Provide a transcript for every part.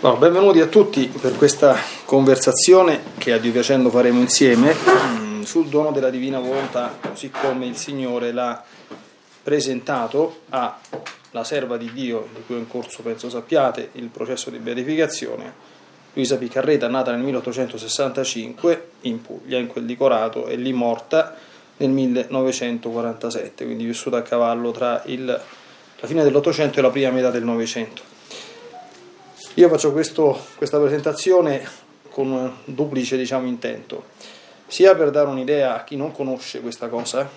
No, benvenuti a tutti per questa conversazione che a Dio piacendo faremo insieme mm, sul dono della divina volontà, così come il Signore l'ha presentato alla serva di Dio, di cui è in corso, penso sappiate, il processo di beatificazione, Luisa Piccarreta, nata nel 1865 in Puglia, in quel di Corato, e lì morta nel 1947, quindi vissuta a cavallo tra il, la fine dell'Ottocento e la prima metà del Novecento. Io faccio questo, questa presentazione con un duplice diciamo, intento, sia per dare un'idea a chi non conosce questa cosa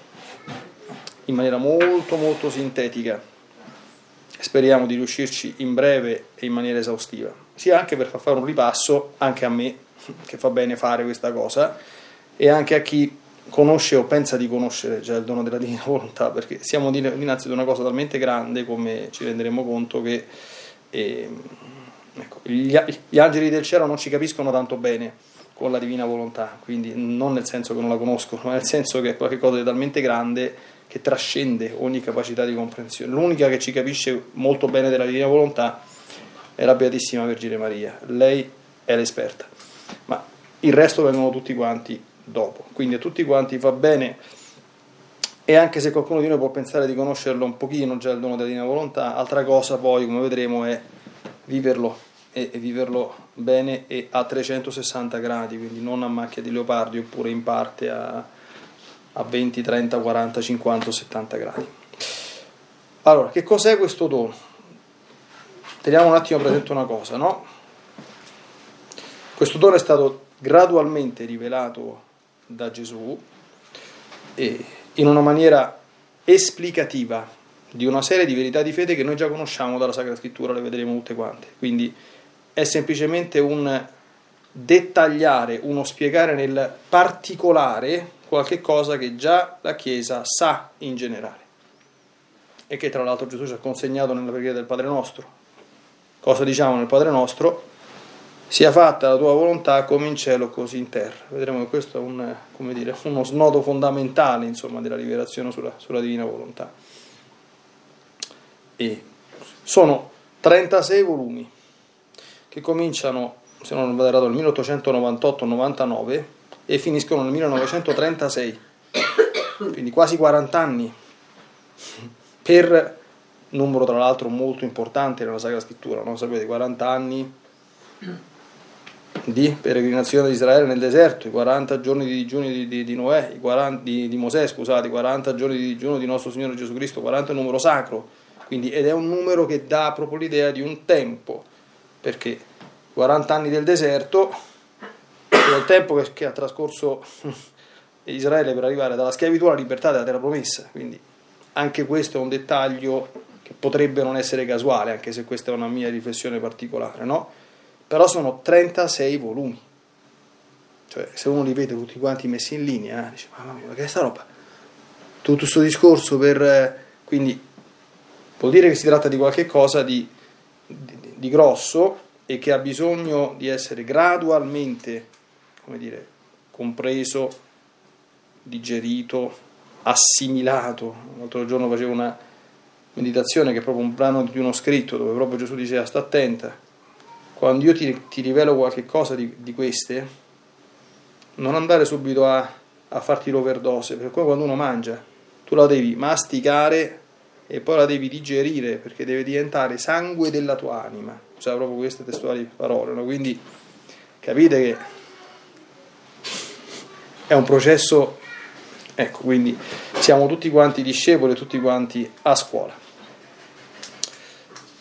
in maniera molto molto sintetica, speriamo di riuscirci in breve e in maniera esaustiva, sia anche per far fare un ripasso anche a me, che fa bene fare questa cosa, e anche a chi conosce o pensa di conoscere già il dono della divina volontà, perché siamo dinanzi ad una cosa talmente grande come ci renderemo conto che... Eh, Ecco, gli, gli angeli del cielo non ci capiscono tanto bene con la divina volontà, quindi non nel senso che non la conoscono, ma nel senso che è qualcosa di talmente grande che trascende ogni capacità di comprensione. L'unica che ci capisce molto bene della divina volontà è la Beatissima Vergine Maria, lei è l'esperta, ma il resto vengono tutti quanti dopo, quindi a tutti quanti va bene. E anche se qualcuno di noi può pensare di conoscerlo un pochino già il dono della divina volontà, altra cosa poi, come vedremo, è viverlo e, e, viverlo bene e a 360 gradi, quindi non a macchia di leopardi oppure in parte a, a 20, 30, 40, 50 70 gradi. Allora, che cos'è questo dono? Teniamo un attimo presente una cosa, no? Questo dono è stato gradualmente rivelato da Gesù e in una maniera esplicativa di una serie di verità di fede che noi già conosciamo dalla Sacra Scrittura, le vedremo tutte quante. Quindi è semplicemente un dettagliare, uno spiegare nel particolare qualche cosa che già la Chiesa sa in generale e che tra l'altro Gesù ci ha consegnato nella preghiera del Padre nostro. Cosa diciamo nel Padre nostro? Sia fatta la tua volontà come in cielo così in terra. Vedremo che questo è un, dire, uno snodo fondamentale insomma, della rivelazione sulla, sulla divina volontà. E sono 36 volumi che cominciano, se non vado errato, nel 1898-99 e finiscono nel 1936, quindi quasi 40 anni, per numero tra l'altro molto importante nella Sacra Scrittura, no? sapete, 40 anni di peregrinazione di Israele nel deserto, i 40 giorni di digiuno di, di, di, Noè, i 40, di, di Mosè, scusate, i 40 giorni di digiuno di nostro Signore Gesù Cristo, 40 è un numero sacro, quindi, ed è un numero che dà proprio l'idea di un tempo perché 40 anni del deserto sono il tempo che, ha trascorso Israele per arrivare dalla schiavitù alla libertà della terra promessa, quindi anche questo è un dettaglio che potrebbe non essere casuale, anche se questa è una mia riflessione particolare, no? Però sono 36 volumi. Cioè, se uno li vede tutti quanti messi in linea, dice, mamma mia, ma che è sta roba? Tutto questo discorso per... Eh, quindi vuol dire che si tratta di qualche cosa di, di, di grosso e che ha bisogno di essere gradualmente, come dire, compreso, digerito, assimilato. L'altro giorno facevo una meditazione che è proprio un brano di uno scritto dove proprio Gesù diceva sta attenta, quando io ti, ti rivelo qualche cosa di, di, queste, non andare subito a, a farti l'overdose, perché poi quando uno mangia tu la devi masticare e poi la devi digerire perché deve diventare sangue della tua anima. Cioè proprio queste testuali parole, no? quindi capite che è un processo, ecco, quindi siamo tutti quanti discepoli, tutti quanti a scuola.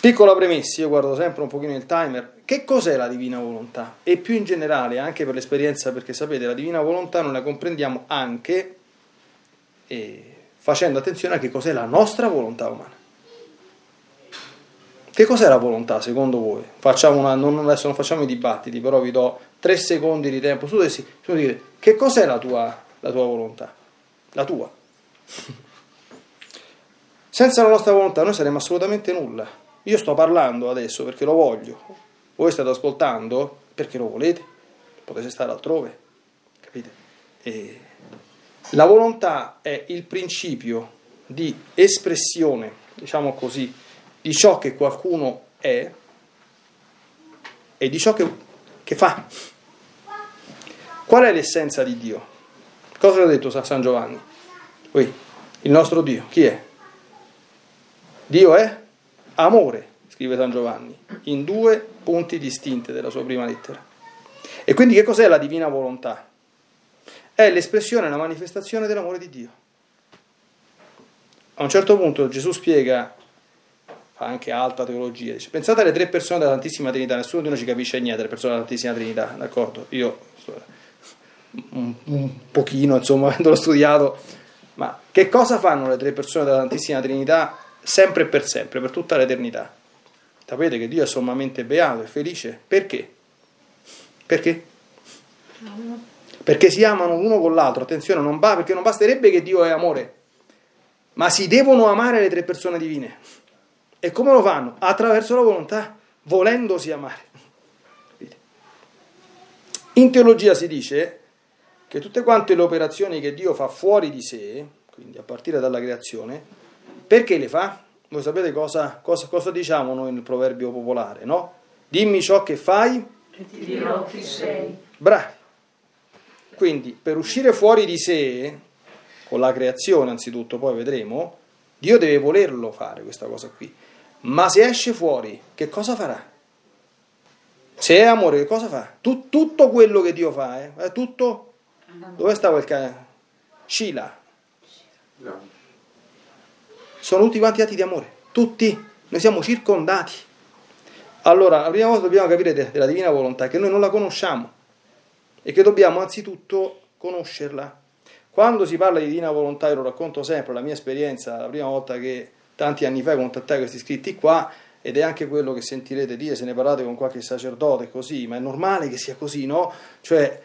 Piccola premessa, io guardo sempre un pochino il timer, che cos'è la divina volontà? E più in generale, anche per l'esperienza, perché sapete, la divina volontà noi la comprendiamo anche... Eh, facendo attenzione a che cos'è la nostra volontà umana. Che cos'è la volontà secondo voi? Facciamo una, non, adesso non facciamo i dibattiti, però vi do tre secondi di tempo su di dire che cos'è la tua, la tua volontà? La tua. Senza la nostra volontà noi saremmo assolutamente nulla. Io sto parlando adesso perché lo voglio, voi state ascoltando perché lo volete, potete stare altrove, capite? E la volontà è il principio di espressione, diciamo così, di ciò che qualcuno è e di ciò che, che fa. Qual è l'essenza di Dio? Cosa ha detto San Giovanni? Qui, il nostro Dio, chi è? Dio è amore, scrive San Giovanni, in due punti distinti della sua prima lettera. E quindi che cos'è la divina volontà? È l'espressione, la manifestazione dell'amore di Dio. A un certo punto Gesù spiega, fa anche alta teologia, dice, pensate alle tre persone della Santissima Trinità, nessuno di noi ci capisce niente delle persone della Santissima Trinità, d'accordo? Io un, un pochino, insomma, avendolo studiato, ma che cosa fanno le tre persone della Santissima Trinità sempre e per sempre, per tutta l'eternità? Sapete che Dio è sommamente beato e felice. Perché? Perché? Perché si amano l'uno con l'altro. Attenzione, non va, perché non basterebbe che Dio è amore, ma si devono amare le tre persone divine. E come lo fanno? Attraverso la volontà, volendosi amare. In teologia si dice che tutte quante le operazioni che Dio fa fuori di sé, quindi a partire dalla creazione, perché le fa? Voi sapete cosa, cosa, cosa diciamo noi nel proverbio popolare, no? Dimmi ciò che fai e ti dirò chi sei. Bravi. Quindi per uscire fuori di sé, con la creazione anzitutto, poi vedremo, Dio deve volerlo fare questa cosa qui. Ma se esce fuori, che cosa farà? Se è amore, che cosa fa? Tut, tutto quello che Dio fa, eh? è tutto dove stava il cane? Scila. No. Sono tutti quanti atti di amore, tutti. Noi siamo circondati. Allora, la prima cosa dobbiamo capire della divina volontà è che noi non la conosciamo e che dobbiamo anzitutto conoscerla. Quando si parla di divina volontà, io lo racconto sempre, la mia esperienza, la prima volta che tanti anni fa contattai questi scritti qua, ed è anche quello che sentirete dire se ne parlate con qualche sacerdote così, ma è normale che sia così, no? Cioè,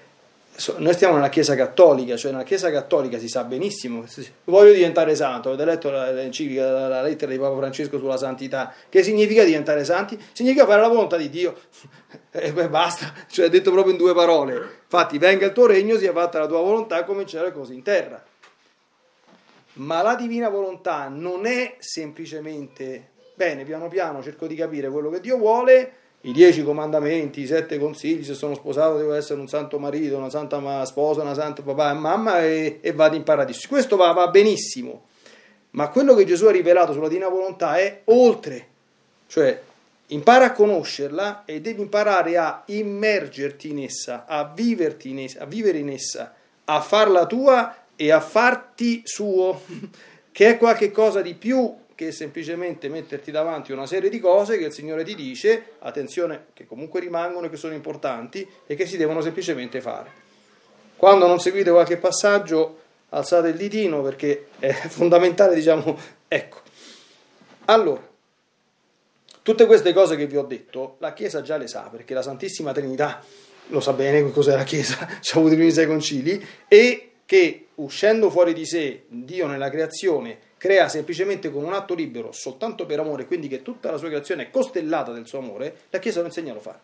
noi stiamo nella Chiesa Cattolica, cioè nella Chiesa Cattolica si sa benissimo, voglio diventare santo, avete letto l'enciclica, la lettera di Papa Francesco sulla santità, che significa diventare santi? Significa fare la volontà di Dio, e beh, basta, cioè detto proprio in due parole, infatti venga il tuo regno, sia fatta la tua volontà come in cielo e così in terra. Ma la divina volontà non è semplicemente, bene, piano piano cerco di capire quello che Dio vuole, i dieci comandamenti, i sette consigli, se sono sposato devo essere un santo marito, una santa sposa, una santa papà e mamma e, e vado in paradiso. Questo va, va, benissimo, ma quello che Gesù ha rivelato sulla divina volontà è oltre, cioè impara a conoscerla e devi imparare a immergerti in essa, a, viverti in essa, a vivere in essa, a farla tua e a farti suo, che è qualcosa di più che semplicemente metterti davanti una serie di cose che il Signore ti dice, attenzione, che comunque rimangono e che sono importanti e che si devono semplicemente fare. Quando non seguite qualche passaggio, alzate il ditino perché è fondamentale, diciamo, ecco. Allora, tutte queste cose che vi ho detto, la Chiesa già le sa, perché la Santissima Trinità lo sa bene cos'è la Chiesa, ci ha avuto i primi sei concili, e che uscendo fuori di sé Dio nella creazione crea semplicemente con un atto libero, soltanto per amore, quindi che tutta la sua creazione è costellata del suo amore, la Chiesa lo insegna a lo fare.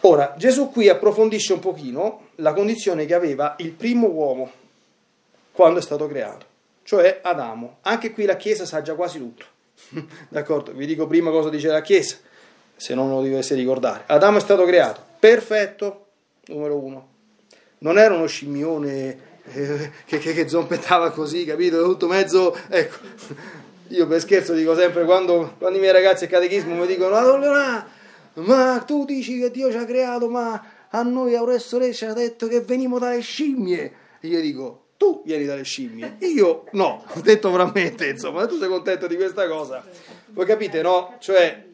Ora, Gesù qui approfondisce un pochino la condizione che aveva il primo uomo quando è stato creato, cioè Adamo. Anche qui la Chiesa sa già quasi tutto. D'accordo? Vi dico prima cosa dice la Chiesa, se non lo dovesse ricordare. Adamo è stato creato, perfetto, numero uno. Non era uno scimmione eh, che, che, che, zompettava così, capito? Tutto mezzo, ecco. Io per scherzo dico sempre quando, quando i miei ragazzi al catechismo mi dicono Madonna, ma tu dici che Dio ci ha creato, ma a noi Aurelio Re ci ha detto che veniamo dalle scimmie. E io dico, tu vieni dalle scimmie, io no, ho detto veramente, insomma, tu sei contento di questa cosa. Voi capite, no? Cioè,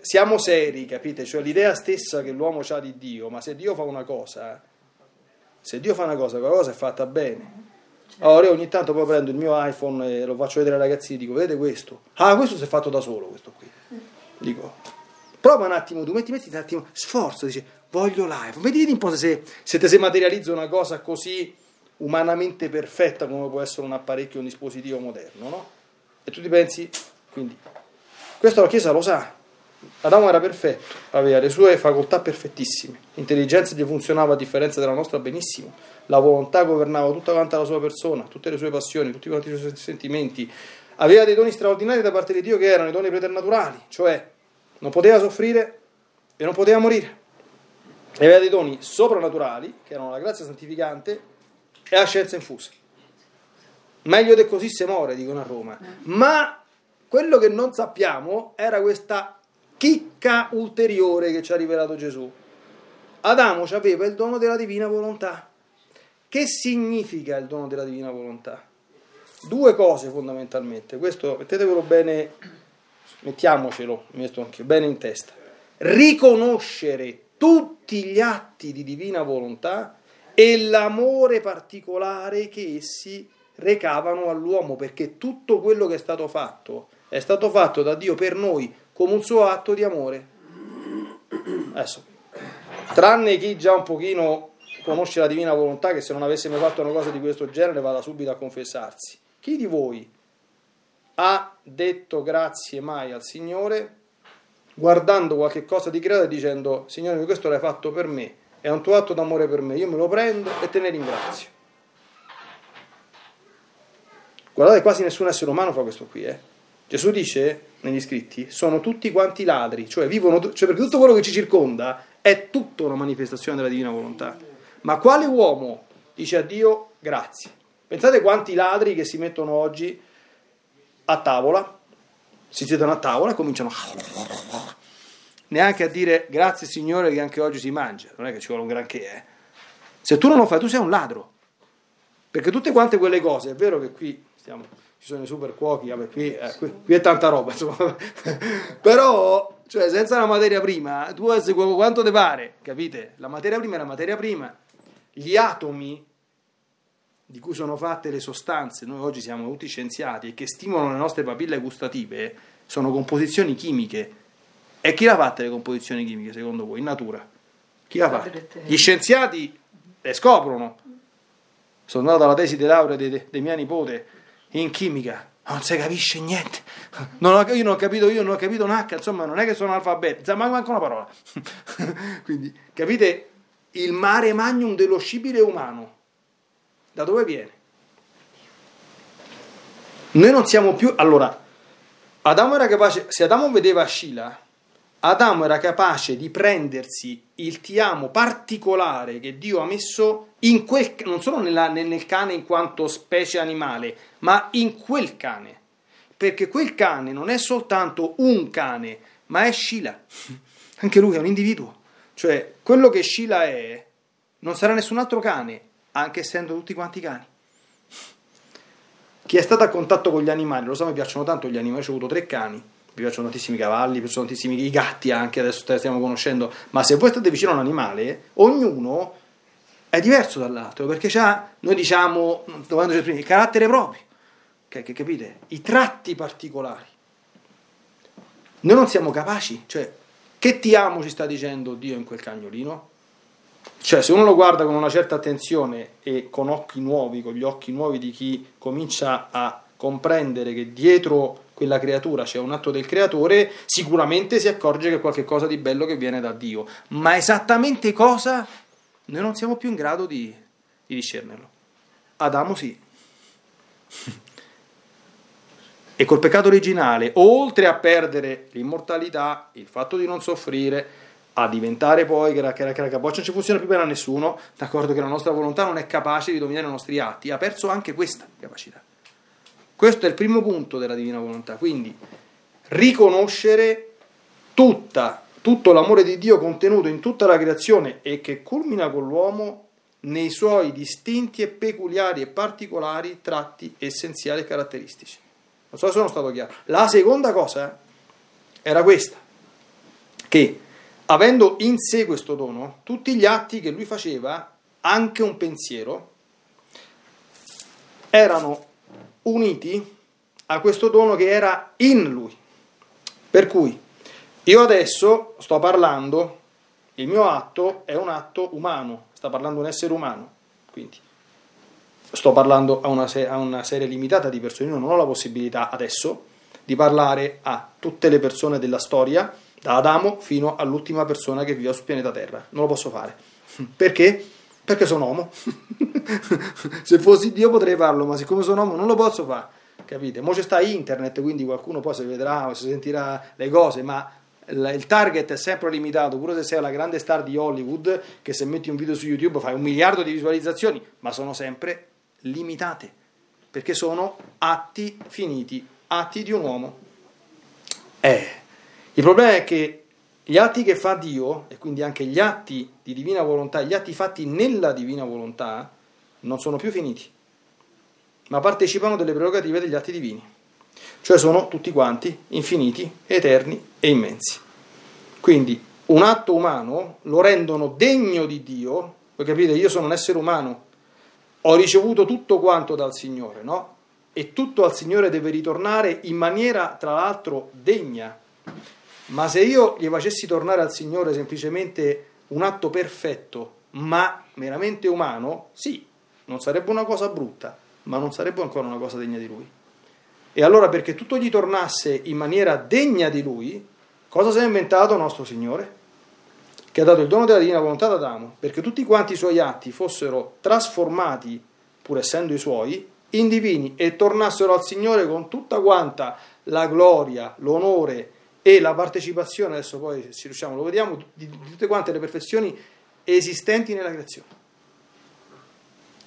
siamo seri, capite? Cioè l'idea stessa che l'uomo ha di Dio, ma se Dio fa una cosa se Dio fa una cosa, quella cosa è fatta bene. Allora io ogni tanto poi prendo il mio iPhone e lo faccio vedere ai ragazzini e dico, vedete questo? Ah, questo si è fatto da solo, questo qui. Dico, prova un attimo tu, metti, metti un attimo, sforzo, dice, voglio l'iPhone. Vedi un po' se, se ti si materializza una cosa così umanamente perfetta come può essere un apparecchio, un dispositivo moderno, no? E tu ti pensi, quindi, questo la Chiesa lo sa, Adamo era perfetto, aveva le sue facoltà perfettissime, l'intelligenza gli funzionava a differenza della nostra benissimo, la volontà governava tutta quanta la sua persona, tutte le sue passioni, tutti quanti i suoi sentimenti, aveva dei doni straordinari da parte di Dio che erano i doni preternaturali, cioè non poteva soffrire, e non poteva morire. E aveva dei doni soprannaturali, che erano la grazia santificante e la scienza infusa. Meglio di così se muore, dicono a Roma. Ma quello che non sappiamo era questa chicca ulteriore che ci ha rivelato Gesù. Adamo aveva il dono della divina volontà. Che significa il dono della divina volontà? Due cose fondamentalmente, questo mettetevelo bene, mettiamocelo bene in testa. Riconoscere tutti gli atti di divina volontà e l'amore particolare che essi recavano all'uomo, perché tutto quello che è stato fatto è stato fatto da Dio per noi come un suo atto di amore. Adesso, tranne chi già un pochino conosce la divina volontà, che se non avesse mai fatto una cosa di questo genere vada subito a confessarsi. Chi di voi ha detto grazie mai al Signore guardando qualche cosa di creato e dicendo Signore questo l'hai fatto per me, è un tuo atto d'amore per me, io me lo prendo e te ne ringrazio. Guardate, quasi nessun essere umano fa questo qui. Eh. Gesù dice negli scritti, sono tutti quanti ladri, cioè vivono, cioè perché tutto quello che ci circonda è tutta una manifestazione della divina volontà. Ma quale uomo dice a Dio grazie? Pensate quanti ladri che si mettono oggi a tavola, si siedono a tavola e cominciano a... neanche a dire grazie Signore che anche oggi si mangia, non è che ci vuole un granché, eh. Se tu non lo fai, tu sei un ladro. Perché tutte quante quelle cose, è vero che qui stiamo, ci sono i super cuochi, vabbè, qui, eh, qui, qui, è tanta roba, insomma. però cioè, senza la materia prima, tu hai quanto te pare, capite? La materia prima è la materia prima, gli atomi di cui sono fatte le sostanze, noi oggi siamo tutti scienziati e che stimolano le nostre papille gustative, sono composizioni chimiche. E chi l'ha fatte le composizioni chimiche secondo voi in natura? Chi l'ha fatte? Gli scienziati le scoprono. Sono andato alla tesi di laurea di, di mia nipote in chimica, non si capisce niente. Non ho, io non ho capito, io non ho capito un H, insomma, non è che sono alfabeto, ma manca una parola. Quindi, capite il mare magnum dello scibile umano da dove viene? Noi non siamo più... Allora, Adamo era capace... Se Adamo vedeva Scila, Adamo era capace di prendersi il ti amo particolare che Dio ha messo quel, non solo nella, nel cane in quanto specie animale, ma in quel cane. Perché quel cane non è soltanto un cane, ma è Scila. Anche lui è un individuo. Cioè, quello che Scila è, non sarà nessun altro cane, anche essendo tutti quanti cani. Chi è stato a contatto con gli animali, lo so, mi piacciono tanto gli animali, ho avuto tre cani, mi piacciono tantissimi i cavalli, mi piacciono tantissimi i gatti anche, adesso stiamo conoscendo, ma se voi state vicino a un animale, ognuno è diverso dall'altro, perché ha, noi diciamo, dovendo il carattere proprio, che, che, capite? I tratti particolari. Noi non siamo capaci, cioè, che ti amo ci sta dicendo Dio in quel cagnolino? Cioè, se uno lo guarda con una certa attenzione e con occhi nuovi, con gli occhi nuovi di chi comincia a comprendere che dietro quella creatura c'è un atto del creatore, sicuramente si accorge che è qualcosa di bello che viene da Dio. Ma esattamente cosa? Noi non siamo più in grado di, di discernerlo. Adamo sì. E col peccato originale, oltre a perdere l'immortalità, il fatto di non soffrire, a diventare poi che la, che la, che la capoccia non ci funziona più bene a nessuno, d'accordo che la nostra volontà non è capace di dominare i nostri atti, ha perso anche questa capacità. Questo è il primo punto della divina volontà, quindi riconoscere tutta, tutto l'amore di Dio contenuto in tutta la creazione e che culmina con l'uomo nei suoi distinti e peculiari e particolari tratti essenziali e caratteristici. Non so se sono stato chiaro. La seconda cosa era questa, che avendo in sé questo dono, tutti gli atti che lui faceva, anche un pensiero, erano uniti a questo dono che era in lui. Per cui io adesso sto parlando, il mio atto è un atto umano, sta parlando un essere umano, quindi sto parlando a una, a una serie limitata di persone, io non ho la possibilità adesso di parlare a tutte le persone della storia, da Adamo fino all'ultima persona che vive sul pianeta Terra. Non lo posso fare. Perché? Perché sono uomo. Se fossi Dio potrei farlo, ma siccome sono uomo non lo posso fare. Capite? Mo c'è sta internet, quindi qualcuno poi si vedrà si sentirà le cose, ma il target è sempre limitato, pure se sei la grande star di Hollywood, che se metti un video su YouTube fai un miliardo di visualizzazioni, ma sono sempre limitate, perché sono atti finiti, atti di un uomo. Eh, il problema è che gli atti che fa Dio, e quindi anche gli atti di divina volontà, gli atti fatti nella divina volontà, non sono più finiti, ma partecipano delle prerogative degli atti divini, cioè sono tutti quanti infiniti, eterni e immensi. Quindi un atto umano lo rendono degno di Dio, voi capite, io sono un essere umano, ho ricevuto tutto quanto dal Signore, no? E tutto al Signore deve ritornare in maniera, tra l'altro, degna. Ma se io gli facessi tornare al Signore semplicemente un atto perfetto, ma meramente umano, sì, non sarebbe una cosa brutta, ma non sarebbe ancora una cosa degna di Lui. E allora perché tutto gli tornasse in maniera degna di Lui, cosa si è inventato nostro Signore? Che ha dato il dono della divina volontà ad Adamo, perché tutti quanti i suoi atti fossero trasformati, pur essendo i suoi, in divini e tornassero al Signore con tutta quanta la gloria, l'onore e la partecipazione, adesso poi se riusciamo lo vediamo, di, di tutte quante le perfezioni esistenti nella creazione.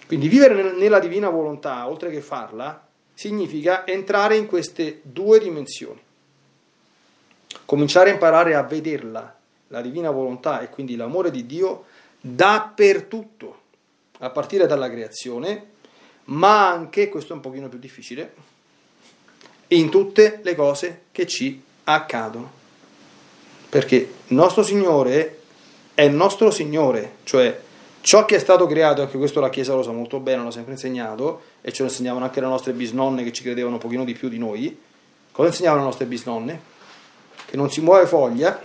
Quindi vivere nella divina volontà, oltre che farla, significa entrare in queste due dimensioni. Cominciare a imparare a vederla, la divina volontà e quindi l'amore di Dio, dappertutto, a partire dalla creazione, ma anche, questo è un pochino più difficile, in tutte le cose che ci accadono. Perché il nostro Signore è il nostro Signore, cioè ciò che è stato creato, anche questo la Chiesa lo sa molto bene, l'ha sempre insegnato, e ce lo insegnavano anche le nostre bisnonne che ci credevano un pochino di più di noi. Cosa insegnavano le nostre bisnonne? Che non si muove foglia.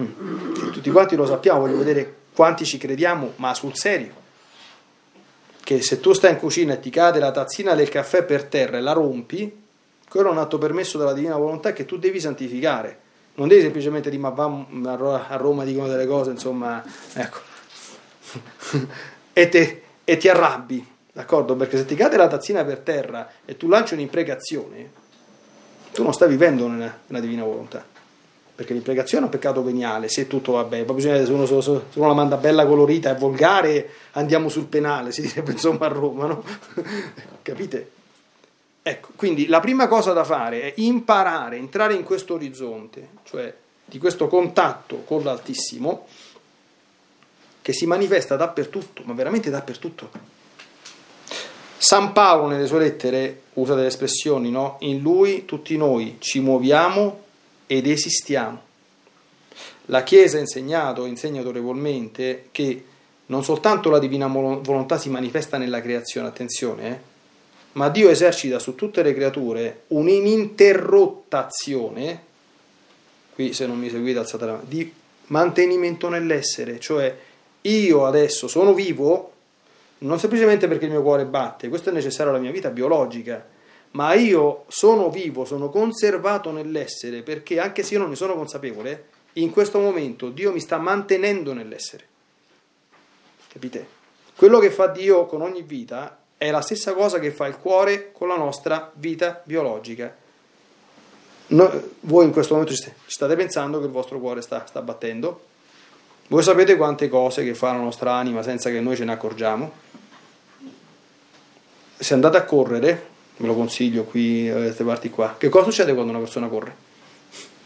Mm. Tutti quanti lo sappiamo, voglio vedere quanti ci crediamo, ma sul serio. Che se tu stai in cucina e ti cade la tazzina del caffè per terra e la rompi, quello è un atto permesso dalla divina volontà che tu devi santificare. Non devi semplicemente dire ma va a Roma dicono delle cose, insomma, ecco. e, te, e ti arrabbi, d'accordo? Perché se ti cade la tazzina per terra e tu lanci un'impregazione, tu non stai vivendo nella, nella divina volontà. Perché l'impregazione è un peccato veniale, se tutto va bene. Poi bisogna, se uno, se uno la manda bella colorita e volgare, andiamo sul penale, si direbbe insomma a Roma, no? Capite? Ecco, quindi la prima cosa da fare è imparare, entrare in questo orizzonte, cioè di questo contatto con l'Altissimo, che si manifesta dappertutto, ma veramente dappertutto. San Paolo nelle sue lettere usa delle espressioni, no? In lui tutti noi ci muoviamo ed esistiamo. La Chiesa ha insegnato, insegna autorevolmente, che non soltanto la divina volontà si manifesta nella creazione, attenzione, eh? ma Dio esercita su tutte le creature un'ininterrotta azione, qui se non mi seguite alzate la mano, di mantenimento nell'essere, cioè io adesso sono vivo non semplicemente perché il mio cuore batte, questo è necessario alla mia vita biologica, ma io sono vivo, sono conservato nell'essere perché anche se io non ne sono consapevole, in questo momento Dio mi sta mantenendo nell'essere. Capite? Quello che fa Dio con ogni vita è la stessa cosa che fa il cuore con la nostra vita biologica. No, voi in questo momento ci state pensando che il vostro cuore sta, sta battendo. Voi sapete quante cose che fa la nostra anima senza che noi ce ne accorgiamo? Se andate a correre, ve lo consiglio qui da queste parti qua, che cosa succede quando una persona corre?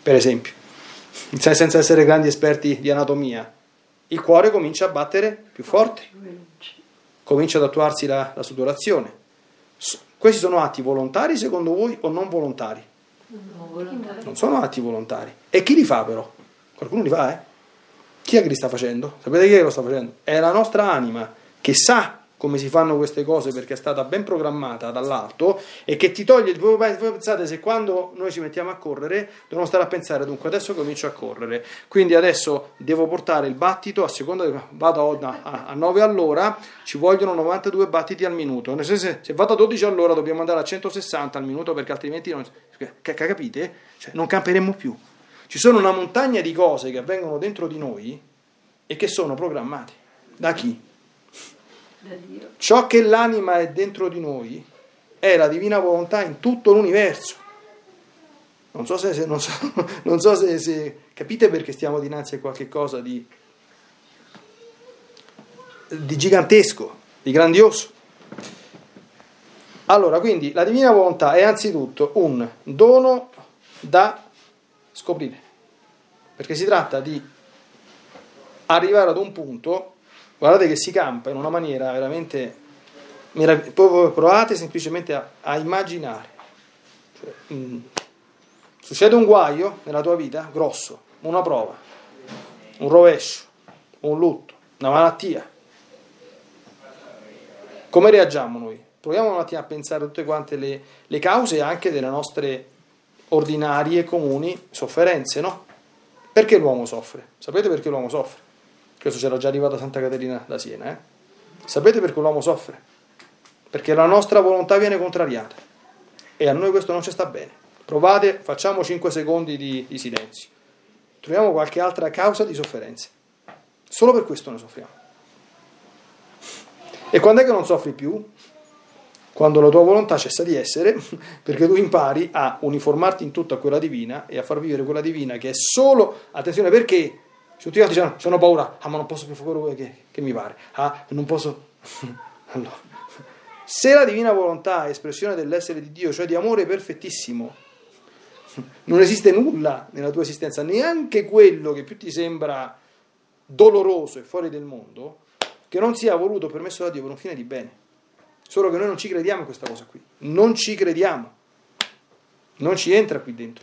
Per esempio, senza essere grandi esperti di anatomia, il cuore comincia a battere più forte comincia ad attuarsi la, la sudorazione. Questi sono atti volontari secondo voi o non volontari? Non sono atti volontari. E chi li fa però? Qualcuno li fa, eh? Chi è che li sta facendo? Sapete chi è che lo sta facendo? È la nostra anima che sa come si fanno queste cose perché è stata ben programmata dall'alto e che ti toglie, voi pensate se quando noi ci mettiamo a correre dobbiamo stare a pensare dunque adesso comincio a correre, quindi adesso devo portare il battito a seconda vado a, a 9 all'ora ci vogliono 92 battiti al minuto, se, se, se vado a 12 all'ora dobbiamo andare a 160 al minuto perché altrimenti non, capite? Cioè, non camperemo più. Ci sono una montagna di cose che avvengono dentro di noi e che sono programmate. Da chi? Ciò che l'anima è dentro di noi è la divina volontà in tutto l'universo. Non so se, se, non so, non so se, se capite perché stiamo dinanzi a qualche cosa di, di gigantesco, di grandioso. Allora, quindi la divina volontà è anzitutto un dono da scoprire, perché si tratta di arrivare ad un punto, guardate che si campa in una maniera veramente meravigliosa, provate semplicemente a, a immaginare. Cioè, mh, mm, succede un guaio nella tua vita, grosso, una prova, un rovescio, un lutto, una malattia. Come reagiamo noi? Proviamo un attimo a pensare a tutte quante le, le cause anche delle nostre ordinarie, comuni sofferenze, no? Perché l'uomo soffre? Sapete perché l'uomo soffre? Questo c'era già arrivato a Santa Caterina da Siena, eh? Sapete perché l'uomo soffre? Perché la nostra volontà viene contrariata e a noi questo non ci sta bene. Provate, facciamo 5 secondi di, di silenzio. Troviamo qualche altra causa di sofferenze. Solo per questo ne soffriamo. E quando è che non soffri più? Quando la tua volontà cessa di essere, perché tu impari a uniformarti in tutta quella divina e a far vivere quella divina che è solo, attenzione perché tutti gli altri hanno paura, ah ma non posso più fare quello che, che mi pare, ah non posso... allora, se la divina volontà è espressione dell'essere di Dio, cioè di amore perfettissimo, non esiste nulla nella tua esistenza, neanche quello che più ti sembra doloroso e fuori del mondo, che non sia voluto o permesso da Dio per un fine di bene. Solo che noi non ci crediamo a questa cosa qui. Non ci crediamo. Non ci entra qui dentro.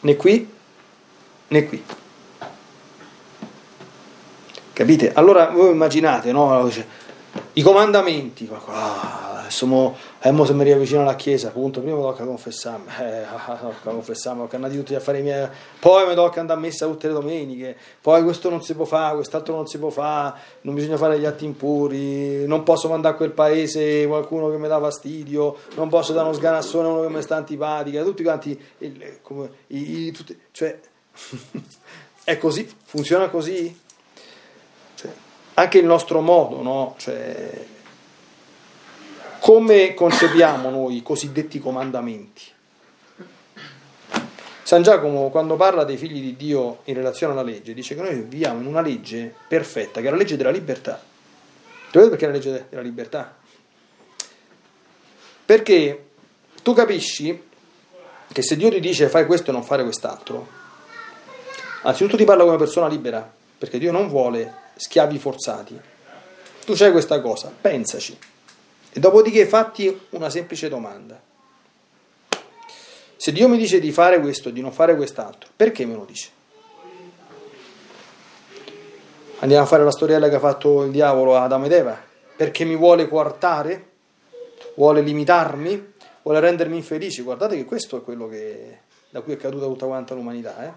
Né qui, né qui. Capite? Allora voi immaginate, no? I comandamenti. Ah, adesso eh, mo se mi riavvicino alla chiesa, appunto, prima mi tocca confessarmi, eh, tocca confessarmi, tocca andare tutti a fare i miei, poi mi tocca andare a messa tutte le domeniche, poi questo non si può fare, quest'altro non si può fare, non bisogna fare gli atti impuri, non posso mandare a quel paese qualcuno che mi dà fastidio, non posso dare uno sganassone a uno che mi sta antipatica, tutti quanti, il, come, i, i, tutti, cioè, è così, funziona così? Cioè, anche il nostro modo, no? Cioè, come concepiamo noi i cosiddetti comandamenti? San Giacomo, quando parla dei figli di Dio in relazione alla legge, dice che noi viviamo in una legge perfetta, che è la legge della libertà. Sapete perché è la legge della libertà? Perché tu capisci che se Dio ti dice fai questo e non fare quest'altro, anzitutto ti parla come persona libera, perché Dio non vuole schiavi forzati. Tu c'hai questa cosa, pensaci. E dopodiché fatti una semplice domanda. Se Dio mi dice di fare questo, di non fare quest'altro, perché me lo dice? Andiamo a fare la storiella che ha fatto il diavolo a Adamo ed Eva. Perché mi vuole coartare? Vuole limitarmi? Vuole rendermi infelice? Guardate che questo è quello che, da cui è caduta tutta quanta l'umanità. Eh?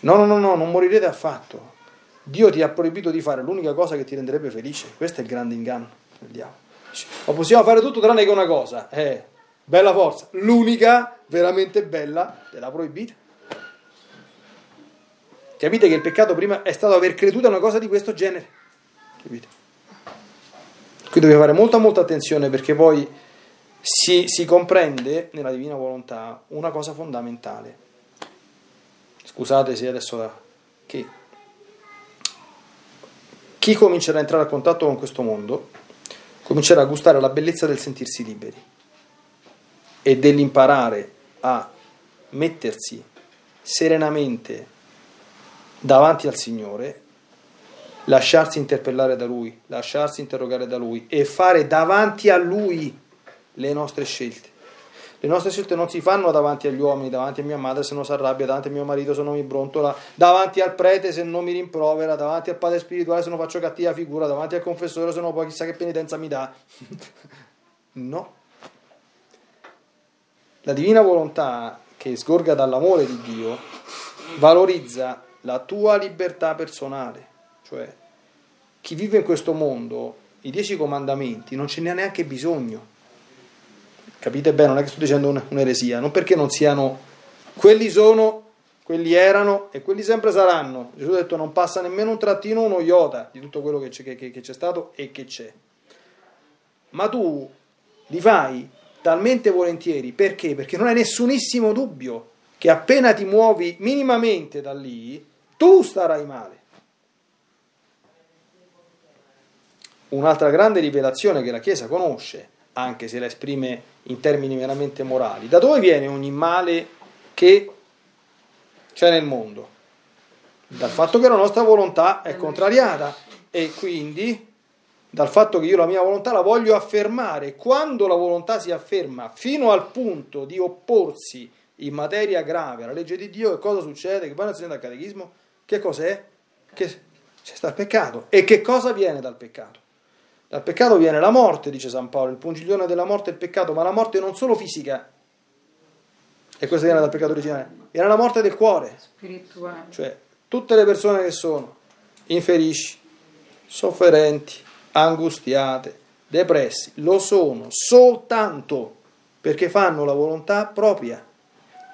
No, no, no, no, non morirete affatto. Dio ti ha proibito di fare l'unica cosa che ti renderebbe felice. Questo è il grande inganno del diavolo. Ma possiamo fare tutto tranne che una cosa. Eh, bella forza. L'unica veramente bella della proibita. Capite che il peccato prima è stato aver creduto a una cosa di questo genere. Capite? Qui dobbiamo fare molta molta attenzione perché poi si, si comprende nella divina volontà una cosa fondamentale. Scusate se adesso che chi comincerà a entrare a contatto con questo mondo comincerà a gustare la bellezza del sentirsi liberi e dell'imparare a mettersi serenamente davanti al Signore, lasciarsi interpellare da Lui, lasciarsi interrogare da Lui e fare davanti a Lui le nostre scelte. Le nostre scelte non si fanno davanti agli uomini, davanti a mia madre se non si arrabbia, davanti a mio marito se non mi brontola, davanti al prete se non mi rimprovera, davanti al padre spirituale se non faccio cattiva figura, davanti al confessore se non poi chissà che penitenza mi dà. no. La divina volontà che sgorga dall'amore di Dio valorizza la tua libertà personale, cioè chi vive in questo mondo, i dieci comandamenti non ce n'è neanche bisogno Capite bene? Non è che sto dicendo un'eresia, non perché non siano, quelli sono, quelli erano e quelli sempre saranno. Gesù ha detto non passa nemmeno un trattino, uno iota di tutto quello che c'è, che, che c'è stato e che c'è. Ma tu li fai talmente volentieri. Perché? Perché non hai nessunissimo dubbio che appena ti muovi minimamente da lì, tu starai male. Un'altra grande rivelazione che la Chiesa conosce, anche se la esprime in termini meramente morali, da dove viene ogni male che c'è nel mondo? Dal fatto che la nostra volontà è contrariata e quindi dal fatto che io la mia volontà la voglio affermare. Quando la volontà si afferma fino al punto di opporsi in materia grave alla legge di Dio, che cosa succede? Che poi nel dal catechismo, che cos'è? Che c'è sta il peccato. E che cosa viene dal peccato? Dal peccato viene la morte, dice San Paolo, il pungiglione della morte è il peccato, ma la morte non solo fisica, e questo viene dal peccato originale, viene la morte del cuore. Spirituale. Cioè, tutte le persone che sono infelici, sofferenti, angustiate, depressi, lo sono soltanto perché fanno la volontà propria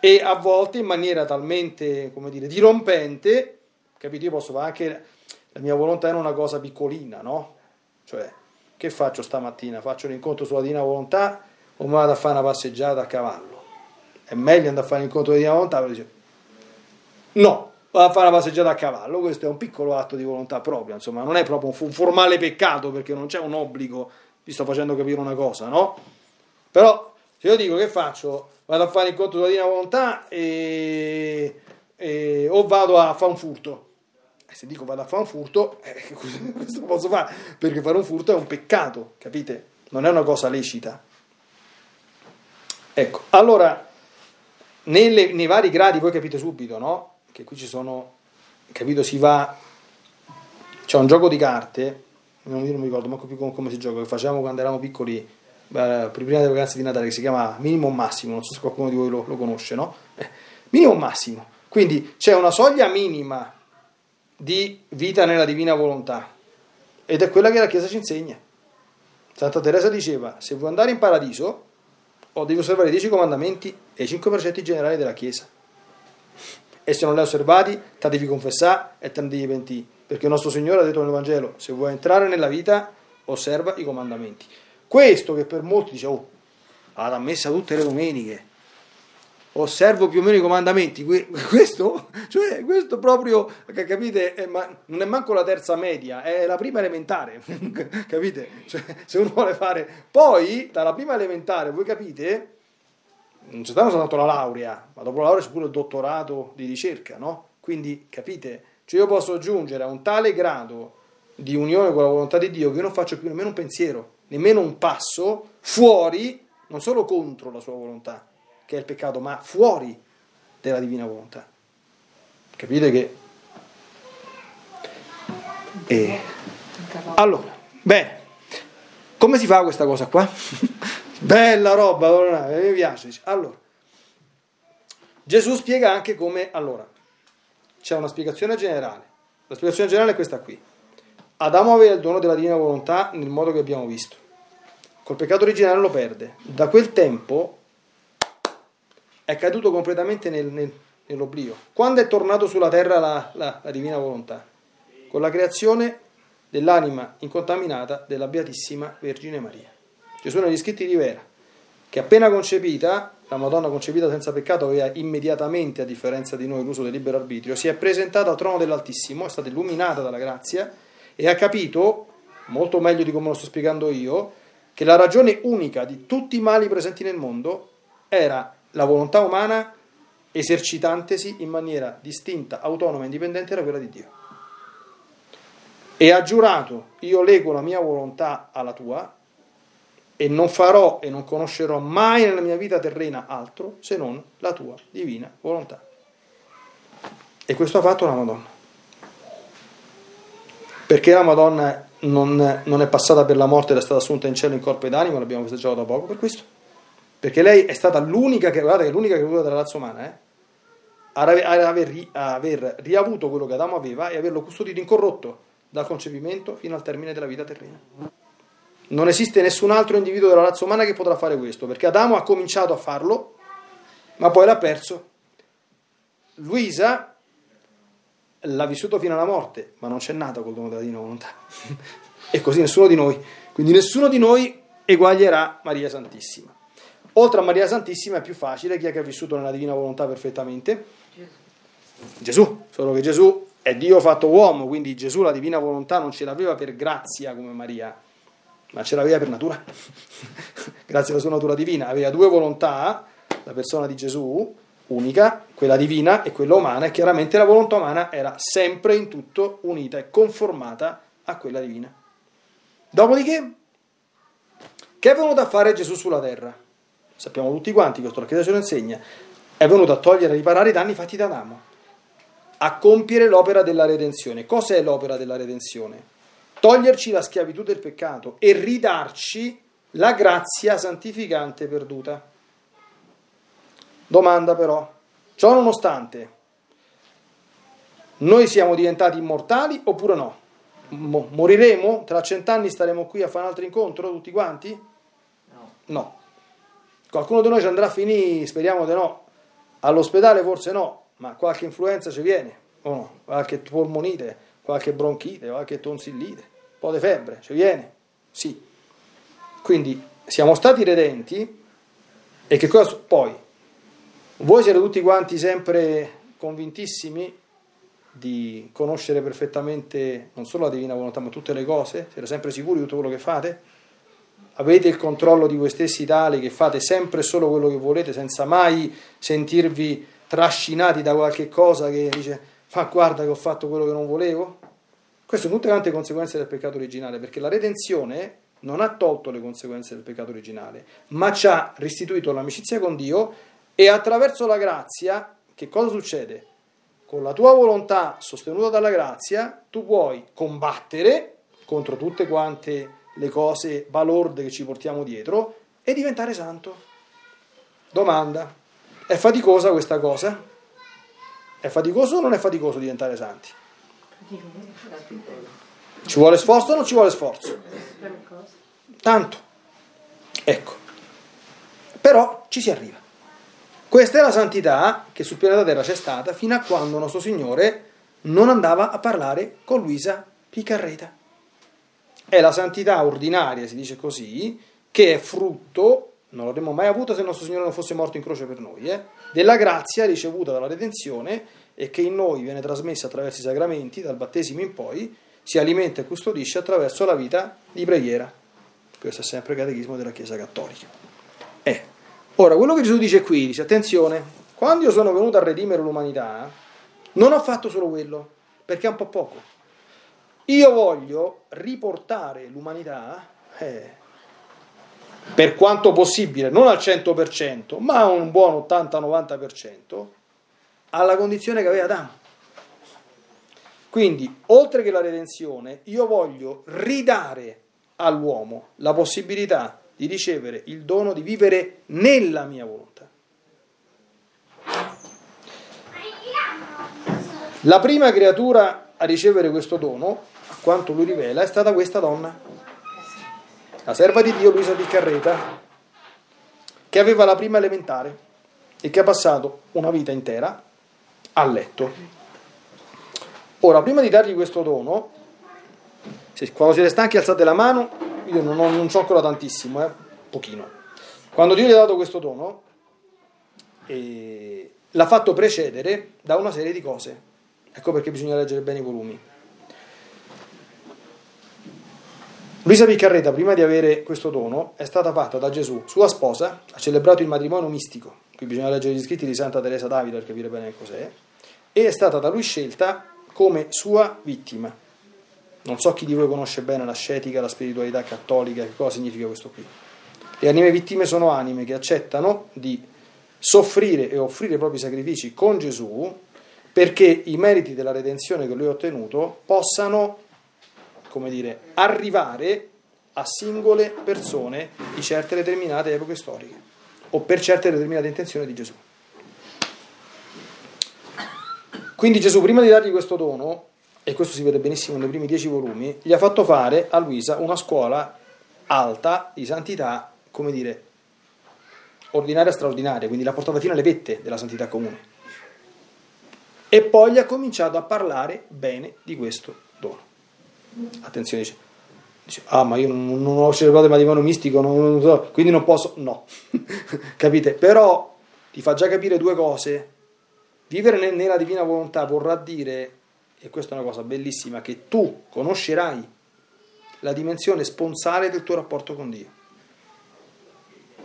e a volte in maniera talmente, come dire, dirompente, capito? Io posso fare anche la mia volontà è una cosa piccolina, no? Cioè, che faccio stamattina? Faccio l'incontro sulla Divina Volontà o vado a fare una passeggiata a cavallo? È meglio andare a fare l'incontro di Divina Volontà? Dice, no, a fare una passeggiata a cavallo, questo è un piccolo atto di volontà propria, insomma, non è proprio un formale peccato perché non c'è un obbligo, vi sto facendo capire una cosa, no? Però se io dico che faccio, vado a fare il conto della divina volontà e, e, o vado a fare un furto. Se dico vado a fare un furto, eh, questo posso fare, perché fare un furto è un peccato, capite? Non è una cosa lecita. Ecco, allora, nelle, nei vari gradi, voi capite subito, no? che qui ci sono, capito, si va, c'è un gioco di carte, non, mi ricordo manco più come, come si gioca, che facevamo quando eravamo piccoli, eh, prima delle vacanze di Natale, che si chiama minimo massimo, non so se qualcuno di voi lo, lo conosce, no? Eh, minimo massimo, quindi c'è una soglia minima di vita nella divina volontà ed è quella che la Chiesa ci insegna. Santa Teresa diceva, se vuoi andare in paradiso, o devi osservare i dieci comandamenti e i cinque precetti generali della Chiesa e se non li hai osservati, te devi confessare e te ne devi pentire. Perché il nostro Signore ha detto nel Vangelo, se vuoi entrare nella vita, osserva i comandamenti. Questo che per molti dice, oh, vado a messa tutte le domeniche, osservo più o meno i comandamenti, questo, cioè, questo proprio, capite, è, ma, non è manco la terza media, è la prima elementare, capite? Cioè, se uno vuole fare... Poi, dalla prima elementare, voi capite non c'è stato soltanto la laurea, ma dopo la laurea c'è pure il dottorato di ricerca, no? Quindi capite, cioè io posso giungere a un tale grado di unione con la volontà di Dio che io non faccio più nemmeno un pensiero, nemmeno un passo fuori, non solo contro la sua volontà, che è il peccato, ma fuori della divina volontà. Capite che... E... Allora, bene, come si fa questa cosa qua? Bella roba, mi piace. Allora, Gesù spiega anche come, allora, c'è una spiegazione generale. La spiegazione generale è questa qui. Adamo aveva il dono della divina volontà nel modo che abbiamo visto. Col peccato originale lo perde. Da quel tempo è caduto completamente nel, nel, nell'oblio. Quando è tornato sulla terra la, la, la divina volontà? Con la creazione dell'anima incontaminata della Beatissima Vergine Maria. Gesù negli scritti rivela che appena concepita, la Madonna concepita senza peccato aveva immediatamente, a differenza di noi, l'uso del libero arbitrio, si è presentata al trono dell'Altissimo, è stata illuminata dalla grazia e ha capito, molto meglio di come lo sto spiegando io, che la ragione unica di tutti i mali presenti nel mondo era la volontà umana esercitantesi in maniera distinta, autonoma e indipendente da quella di Dio. E ha giurato, io leggo la mia volontà alla tua, e non farò e non conoscerò mai nella mia vita terrena altro se non la tua divina volontà. E questo ha fatto la Madonna. Perché la Madonna non, non è passata per la morte ed è stata assunta in cielo in corpo ed anima, l'abbiamo festeggiato da poco per questo. Perché lei è stata l'unica che, guardate, l'unica creatura della razza umana, eh, aver, aver riavuto quello che Adamo aveva e averlo custodito incorrotto dal concepimento fino al termine della vita terrena. Non esiste nessun altro individuo della razza umana che potrà fare questo, perché Adamo ha cominciato a farlo, ma poi l'ha perso. Luisa l'ha vissuto fino alla morte, ma non c'è nata col dono della divina volontà. e così nessuno di noi. Quindi nessuno di noi eguaglierà Maria Santissima. Oltre a Maria Santissima è più facile, chi è che ha vissuto nella divina volontà perfettamente? Gesù. Gesù, solo che Gesù è Dio fatto uomo, quindi Gesù la divina volontà non ce l'aveva per grazia come Maria, ma ce l'aveva per natura, grazie alla sua natura divina. Aveva due volontà, la persona di Gesù, unica, quella divina e quella umana, e chiaramente la volontà umana era sempre in tutto unita e conformata a quella divina. Dopodiché, che è venuto a fare Gesù sulla terra? Sappiamo tutti quanti, questo la Chiesa ce lo insegna, è venuto a togliere e riparare i danni fatti da Adamo, a compiere l'opera della redenzione. Cos'è l'opera della redenzione? Toglierci la schiavitù del peccato e ridarci la grazia santificante perduta. Domanda però, ciò nonostante, noi siamo diventati immortali oppure no? Mo- moriremo? Tra cent'anni staremo qui a fare un altro incontro tutti quanti? No. no. Qualcuno di noi ci andrà a finire, speriamo di no, all'ospedale forse no, ma qualche influenza ci viene, o no? Qualche polmonite, qualche bronchite, qualche tonsillite, un po' di febbre, ci viene? Sì. Quindi siamo stati redenti e che cosa poi? Voi siete tutti quanti sempre convintissimi di conoscere perfettamente non solo la divina volontà, ma tutte le cose? Siete sempre sicuri di tutto quello che fate? Avete il controllo di voi stessi tale che fate sempre solo quello che volete senza mai sentirvi trascinati da qualche cosa che dice ma guarda che ho fatto quello che non volevo? Queste sono tutte quante conseguenze del peccato originale perché la redenzione non ha tolto le conseguenze del peccato originale ma ci ha restituito l'amicizia con Dio e attraverso la grazia che cosa succede? Con la tua volontà sostenuta dalla grazia tu puoi combattere contro tutte quante le cose balorde che ci portiamo dietro e diventare santo. Domanda, è faticosa questa cosa? È faticoso o non è faticoso diventare santi? Ci vuole sforzo o non ci vuole sforzo? Tanto. Ecco. Però ci si arriva. Questa è la santità che sul pianeta Terra c'è stata fino a quando nostro Signore non andava a parlare con Luisa Picarreta è la santità ordinaria, si dice così, che è frutto, non l'avremmo mai avuto se il nostro Signore non fosse morto in croce per noi, eh, della grazia ricevuta dalla redenzione e che in noi viene trasmessa attraverso i sacramenti, dal battesimo in poi, si alimenta e custodisce attraverso la vita di preghiera. Questo è sempre il catechismo della Chiesa Cattolica. Eh. Ora, quello che Gesù dice qui, dice attenzione, quando io sono venuto a redimere l'umanità, non ho fatto solo quello, perché è un po' poco. Io voglio riportare l'umanità, eh, per quanto possibile, non al 100%, ma a un buon 80-90%, alla condizione che aveva Adamo. Quindi, oltre che la redenzione, io voglio ridare all'uomo la possibilità di ricevere il dono di vivere nella mia volontà. La prima creatura a ricevere questo dono quanto lui rivela, è stata questa donna, la serva di Dio Luisa di Carreta, che aveva la prima elementare e che ha passato una vita intera a letto. Ora, prima di dargli questo dono, quando siete stanchi alzate la mano, io non, ho, non so ancora tantissimo, eh, pochino. Quando Dio gli ha dato questo dono, eh, l'ha fatto precedere da una serie di cose. Ecco perché bisogna leggere bene i volumi. Luisa Piccarreta, prima di avere questo dono, è stata fatta da Gesù, sua sposa, ha celebrato il matrimonio mistico, qui bisogna leggere gli scritti di Santa Teresa d'Avila per capire bene cos'è, e è stata da lui scelta come sua vittima. Non so chi di voi conosce bene l'ascetica, la spiritualità cattolica, che cosa significa questo qui. Le anime vittime sono anime che accettano di soffrire e offrire i propri sacrifici con Gesù perché i meriti della redenzione che lui ha ottenuto possano come dire, arrivare a singole persone di certe determinate epoche storiche o per certe determinate intenzioni di Gesù. Quindi Gesù, prima di dargli questo dono, e questo si vede benissimo nei primi dieci volumi, gli ha fatto fare a Luisa una scuola alta di santità, come dire, ordinaria e straordinaria, quindi l'ha portata fino alle vette della santità comune. E poi gli ha cominciato a parlare bene di questo dono. Attenzione, dice, Dice, ah, ma io non, non ho celebrato il matrimonio mistico, non, non so, quindi non posso. No, capite? Però ti fa già capire due cose. Vivere nella divina volontà vorrà dire, e questa è una cosa bellissima, che tu conoscerai la dimensione sponsale del tuo rapporto con Dio.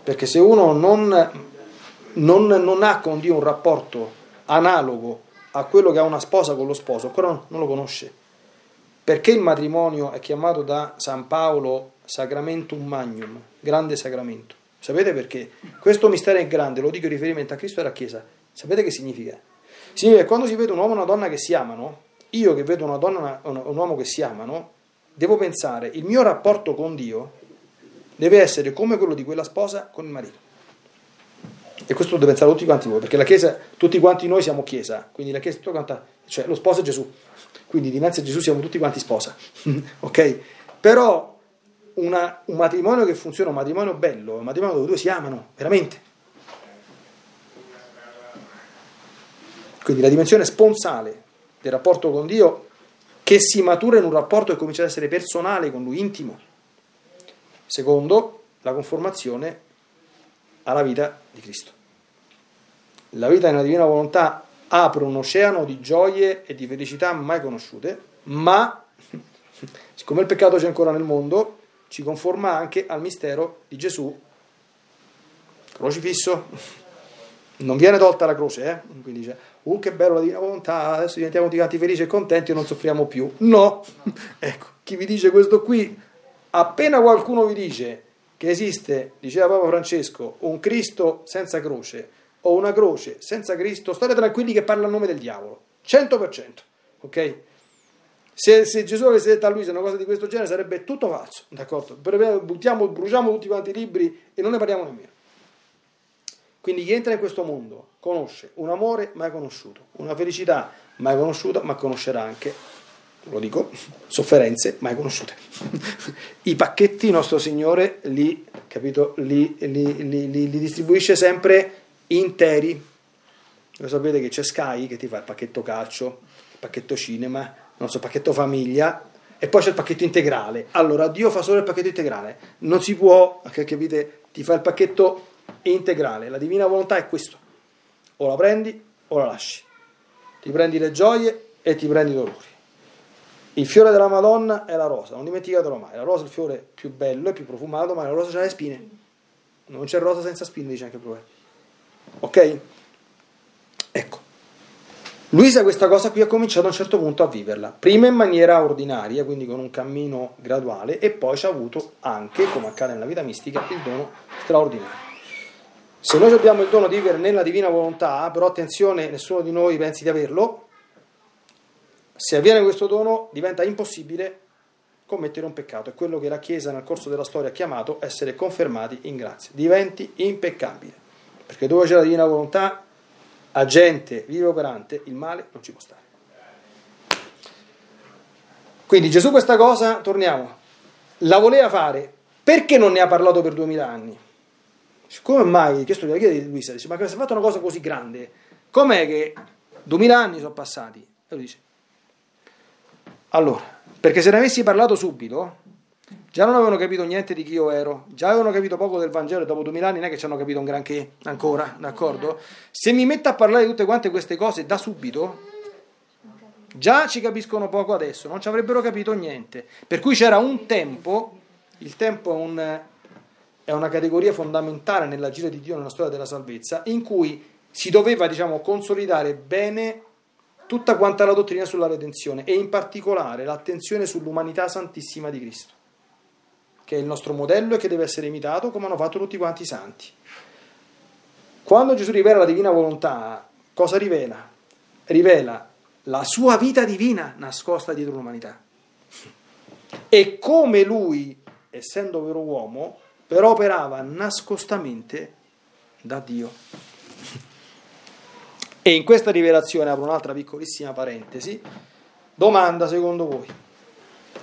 Perché se uno non, non, non ha con Dio un rapporto analogo a quello che ha una sposa con lo sposo, ancora non lo conosce. Perché il matrimonio è chiamato da San Paolo sacramentum magnum, grande sacramento? Sapete perché? Questo mistero è grande, lo dico in riferimento a Cristo e alla Chiesa. Sapete che significa? Significa che quando si vede un uomo e una donna che si amano, io che vedo una donna un uomo che si amano, devo pensare, il mio rapporto con Dio deve essere come quello di quella sposa con il marito. E questo lo deve pensare tutti quanti voi, perché la Chiesa, tutti quanti noi siamo Chiesa, quindi la Chiesa tutto quanta, cioè lo sposo è Gesù, quindi dinanzi a Gesù siamo tutti quanti sposa, ok? Però una, un matrimonio che funziona, un matrimonio bello, un matrimonio dove due si amano, veramente. Quindi la dimensione sponsale del rapporto con Dio che si matura in un rapporto che comincia ad essere personale con Lui, intimo. Secondo, la conformazione alla vita di Cristo. La vita nella divina volontà apre un oceano di gioie e di felicità mai conosciute, ma siccome il peccato c'è ancora nel mondo, ci conforma anche al mistero di Gesù crocifisso. Non viene tolta la croce, eh? quindi dice, uh che bello la divina volontà, adesso diventiamo tutti felici e contenti e non soffriamo più. No, ecco, chi vi dice questo qui, appena qualcuno vi dice che esiste, diceva Papa Francesco, un Cristo senza croce o una croce senza Cristo, state tranquilli che parla a nome del diavolo, 100%, ok? Se, se, Gesù avesse detto a Luisa una cosa di questo genere sarebbe tutto falso, d'accordo? Buttiamo, bruciamo tutti quanti i libri e non ne parliamo nemmeno. Quindi chi entra in questo mondo conosce un amore mai conosciuto, una felicità mai conosciuta, ma conoscerà anche lo dico, sofferenze mai conosciute. I pacchetti nostro Signore li, capito, li, li, li, distribuisce sempre interi. Lo sapete che c'è Sky che ti fa il pacchetto calcio, il pacchetto cinema, non so, il pacchetto famiglia e poi c'è il pacchetto integrale. Allora, Dio fa solo il pacchetto integrale. Non si può, capite, ti fa il pacchetto integrale. La divina volontà è questo. O la prendi o la lasci. Ti prendi le gioie e ti prendi i dolori. Il fiore della Madonna è la rosa, non dimenticatelo mai. La rosa è il fiore più bello e più profumato, ma la rosa ha le spine. Non c'è rosa senza spine, dice anche il profeta. Ok? Ecco. Luisa questa cosa qui ha cominciato a un certo punto a viverla, prima in maniera ordinaria, quindi con un cammino graduale, e poi ci ha avuto anche, come accade nella vita mistica, il dono straordinario. Se noi abbiamo il dono di vivere nella divina volontà, però attenzione, nessuno di noi pensi di averlo, se avviene questo dono diventa impossibile commettere un peccato. È quello che la Chiesa nel corso della storia ha chiamato essere confermati in grazia. Diventi impeccabile. Perché dove c'è la divina volontà, agente, vivo operante, il male non ci può stare. Quindi Gesù questa cosa, torniamo, la voleva fare. Perché non ne ha parlato per duemila anni? Come mai? Questo glielo chiede Luisa, dice, ma si è fatto una cosa così grande? Com'è che duemila anni sono passati? E lui dice, allora, perché se ne avessi parlato subito, già non avevano capito niente di chi io ero, già avevano capito poco del Vangelo e dopo duemila anni non è che ci hanno capito un granché ancora, d'accordo? Se mi metto a parlare di tutte quante queste cose da subito, già ci capiscono poco adesso, non ci avrebbero capito niente. Per cui c'era un tempo, il tempo è, un, è una categoria fondamentale nell'agire di Dio nella storia della salvezza, in cui si doveva, diciamo, consolidare bene tutta quanta la dottrina sulla redenzione e in particolare l'attenzione sull'umanità santissima di Cristo, che è il nostro modello e che deve essere imitato come hanno fatto tutti quanti i santi. Quando Gesù rivela la divina volontà, cosa rivela? Rivela la sua vita divina nascosta dietro l'umanità. E come lui, essendo vero uomo, però operava nascostamente da Dio. E in questa rivelazione apro un'altra piccolissima parentesi. Domanda secondo voi,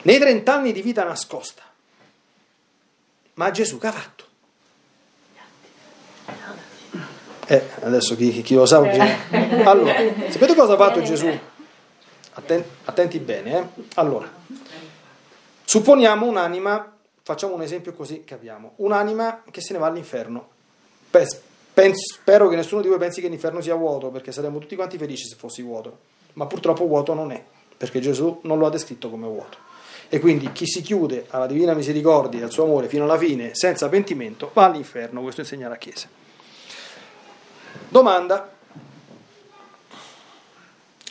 nei trent'anni di vita nascosta, ma Gesù che ha fatto? Eh, adesso chi, chi lo sa? Chi... Allora, sapete cosa ha fatto Gesù? Attenti, attenti bene, eh? Allora, Supponiamo un'anima, facciamo un esempio così che abbiamo, un'anima che se ne va all'inferno. Penso, spero che nessuno di voi pensi che l'inferno sia vuoto, perché saremmo tutti quanti felici se fosse vuoto, ma purtroppo vuoto non è, perché Gesù non lo ha descritto come vuoto. E quindi chi si chiude alla divina misericordia e al suo amore fino alla fine senza pentimento va all'inferno, questo insegna la Chiesa. Domanda.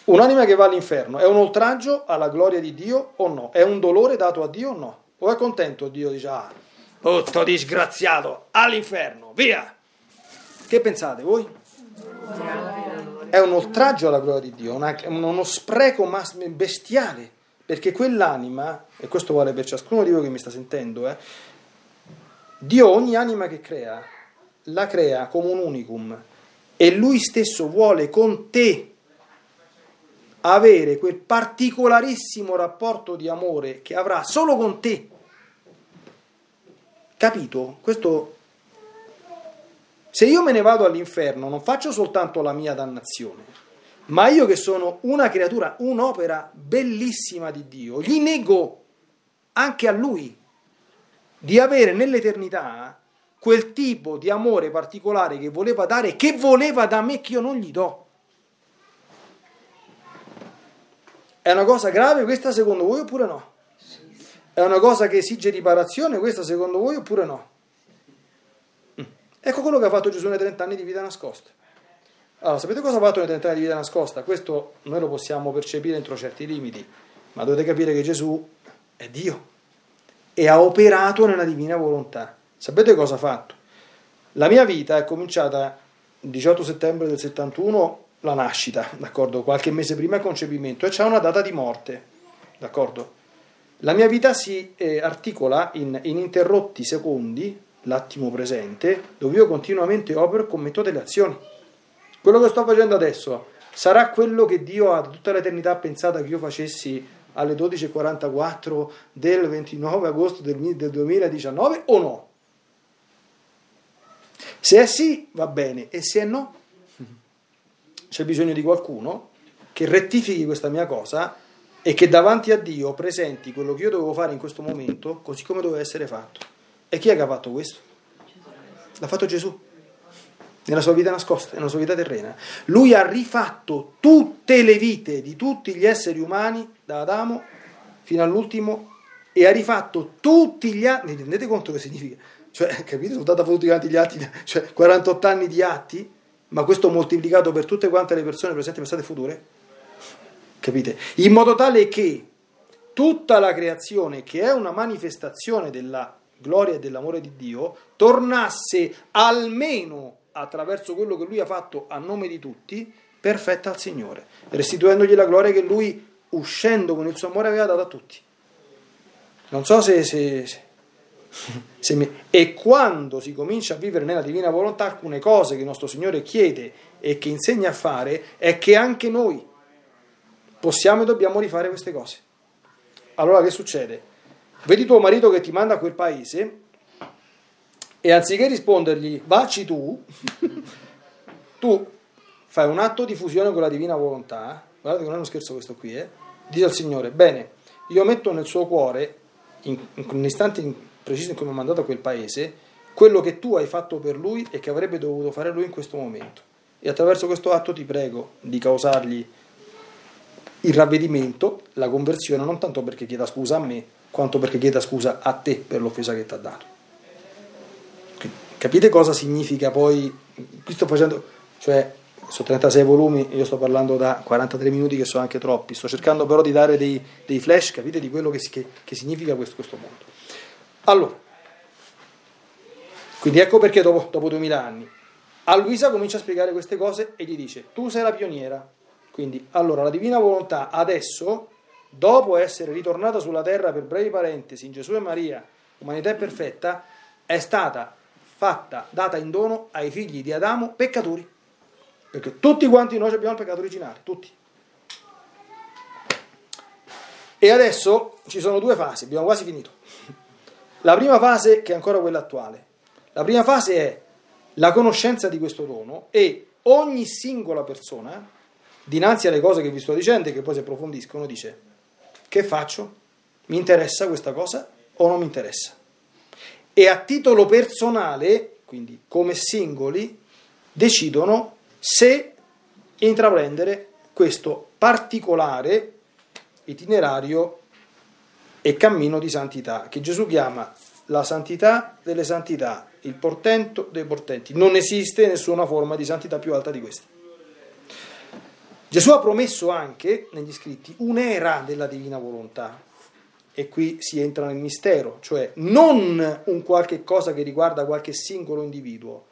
Un'anima che va all'inferno è un oltraggio alla gloria di Dio o no? È un dolore dato a Dio o no? O è contento Dio dice, ah, tutto disgraziato, all'inferno, via! Che pensate voi? È un oltraggio alla gloria di Dio, una, uno spreco bestiale, perché quell'anima, e questo vale per ciascuno di voi che mi sta sentendo, eh, Dio ogni anima che crea, la crea come un unicum e lui stesso vuole con te avere quel particolarissimo rapporto di amore che avrà solo con te. Capito? Questo se io me ne vado all'inferno non faccio soltanto la mia dannazione, ma io che sono una creatura, un'opera bellissima di Dio, gli nego anche a lui di avere nell'eternità quel tipo di amore particolare che voleva dare, che voleva da me che io non gli do. È una cosa grave questa secondo voi oppure no? È una cosa che esige riparazione questa secondo voi oppure no? Ecco quello che ha fatto Gesù nei 30 anni di vita nascosta. Allora, sapete cosa ha fatto nei 30 anni di vita nascosta? Questo noi lo possiamo percepire entro certi limiti, ma dovete capire che Gesù è Dio e ha operato nella divina volontà. Sapete cosa ha fatto? La mia vita è cominciata il 18 settembre del 71 la nascita, d'accordo? Qualche mese prima il concepimento e c'è una data di morte, d'accordo? La mia vita si eh, articola in ininterrotti secondi, l'attimo presente, dove io continuamente opero e commetto delle azioni. Quello che sto facendo adesso sarà quello che Dio ha tutta l'eternità pensato che io facessi alle 12.44 del 29 agosto del 2019 o no? Se è sì, va bene, e se è no, c'è bisogno di qualcuno che rettifichi questa mia cosa e che davanti a Dio presenti quello che io dovevo fare in questo momento così come doveva essere fatto. E chi è che ha fatto questo? L'ha fatto Gesù nella sua vita nascosta, nella sua vita terrena. Lui ha rifatto tutte le vite di tutti gli esseri umani, da Adamo fino all'ultimo, e ha rifatto tutti gli atti. Vi rendete conto che significa? Cioè, capite? Sono stati tutti quanti gli atti, cioè 48 anni di atti ma questo moltiplicato per tutte quante le persone presenti, passate e future? Capite? In modo tale che tutta la creazione, che è una manifestazione della gloria e dell'amore di Dio, tornasse almeno attraverso quello che lui ha fatto a nome di tutti, perfetta al Signore, restituendogli la gloria che lui, uscendo con il suo amore, aveva dato a tutti. Non so se, se, se e quando si comincia a vivere nella divina volontà, alcune cose che il nostro Signore chiede e che insegna a fare è che anche noi possiamo e dobbiamo rifare queste cose. Allora che succede? Vedi tuo marito che ti manda a quel paese e anziché rispondergli vacci tu, tu fai un atto di fusione con la divina volontà, guardate che non è uno scherzo questo qui, eh? dici al Signore, bene, io metto nel suo cuore, in, in un istante in preciso in cui mi ha mandato a quel paese, quello che tu hai fatto per lui e che avrebbe dovuto fare lui in questo momento. E attraverso questo atto ti prego di causargli il ravvedimento, la conversione, non tanto perché chieda scusa a me, quanto perché chieda scusa a te per l'offesa che ti ha dato. Capite cosa significa poi? Qui sto facendo, cioè, sono 36 volumi, io sto parlando da 43 minuti che sono anche troppi, sto cercando però di dare dei, dei flash, capite, di quello che, che, che significa questo, questo mondo. Allora, quindi ecco perché dopo, dopo 2000 anni a Luisa comincia a spiegare queste cose e gli dice, tu sei la pioniera, quindi allora la divina volontà adesso, dopo essere ritornata sulla terra per brevi parentesi in Gesù e Maria, umanità perfetta, è stata fatta, data in dono ai figli di Adamo peccatori. Perché tutti quanti noi abbiamo il peccato originale, tutti. E adesso ci sono due fasi, abbiamo quasi finito. La prima fase, che è ancora quella attuale, la prima fase è la conoscenza di questo dono e ogni singola persona, dinanzi alle cose che vi sto dicendo e che poi si approfondiscono, dice, che faccio? Mi interessa questa cosa o non mi interessa? E a titolo personale, quindi come singoli, decidono se intraprendere questo particolare itinerario e cammino di santità che Gesù chiama la santità delle santità, il portento dei portenti. Non esiste nessuna forma di santità più alta di questa. Gesù ha promesso anche negli scritti un'era della divina volontà. E qui si entra nel mistero, cioè non un qualche cosa che riguarda qualche singolo individuo,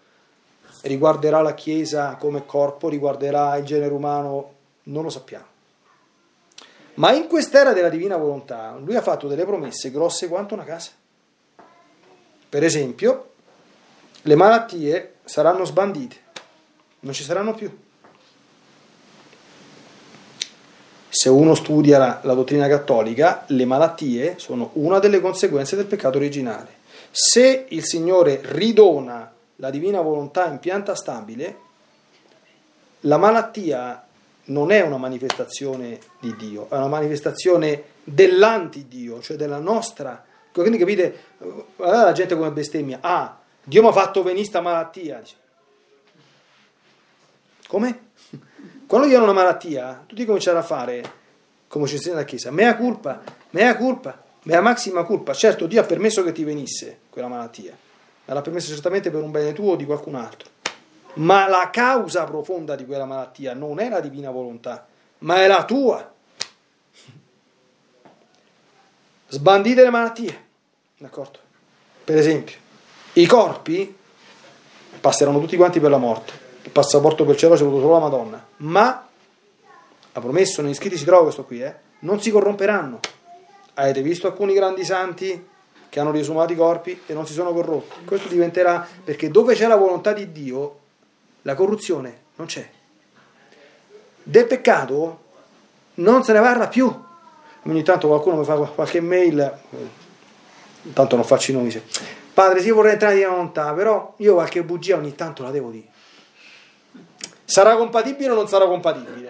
riguarderà la Chiesa come corpo, riguarderà il genere umano, non lo sappiamo. Ma in quest'era della divina volontà lui ha fatto delle promesse grosse quanto una casa. Per esempio, le malattie saranno sbandite, non ci saranno più. Se uno studia la, la, dottrina cattolica, le malattie sono una delle conseguenze del peccato originale. Se il Signore ridona la divina volontà in pianta stabile, la malattia non è una manifestazione di Dio, è una manifestazione dell'antidio, cioè della nostra quindi capite, la gente come bestemmia, ah, Dio mi ha fatto venire sta malattia. Come? Quando io ho una malattia, tu devi cominciare a fare, come ci insegna la Chiesa, mea culpa, mea culpa, mea maxima culpa. Certo, Dio ha permesso che ti venisse quella malattia, ma l'ha permesso certamente per un bene tuo o di qualcun altro. Ma la causa profonda di quella malattia non è la divina volontà, ma è la tua. Sbandite le malattie. D'accordo? Per esempio, i corpi passeranno tutti quanti per la morte. Il passaporto per cielo c'è avuto solo la Madonna. Ma, ha promesso, negli scritti si trova questo qui, eh, non si corromperanno. Avete visto alcuni grandi santi che hanno riesumato i corpi e non si sono corrotti? Questo diventerà, perché dove c'è la volontà di Dio, la corruzione non c'è. Del peccato non se ne parla più. Ogni tanto qualcuno mi fa qualche mail tanto non faccio i nomi. Padre, sì, vorrei entrare in volontà, però io qualche bugia ogni tanto la devo dire. Sarà compatibile o non sarà compatibile?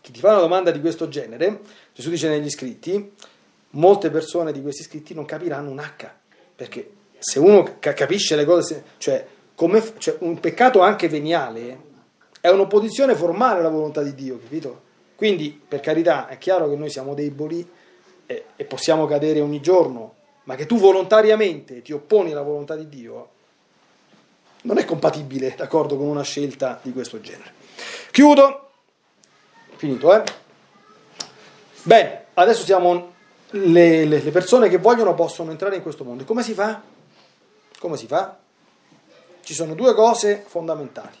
Chi ti fa una domanda di questo genere, Gesù dice negli scritti, molte persone di questi scritti non capiranno un H, perché se uno capisce le cose, cioè, come, cioè un peccato anche veniale è un'opposizione formale alla volontà di Dio, capito? Quindi, per carità, è chiaro che noi siamo deboli, e, e possiamo cadere ogni giorno, ma che tu volontariamente ti opponi alla volontà di Dio, non è compatibile, d'accordo, con una scelta di questo genere. Chiudo. Finito, eh? Bene, adesso siamo le, le, le, persone che vogliono possono entrare in questo mondo. Come si fa? Come si fa? Ci sono due cose fondamentali.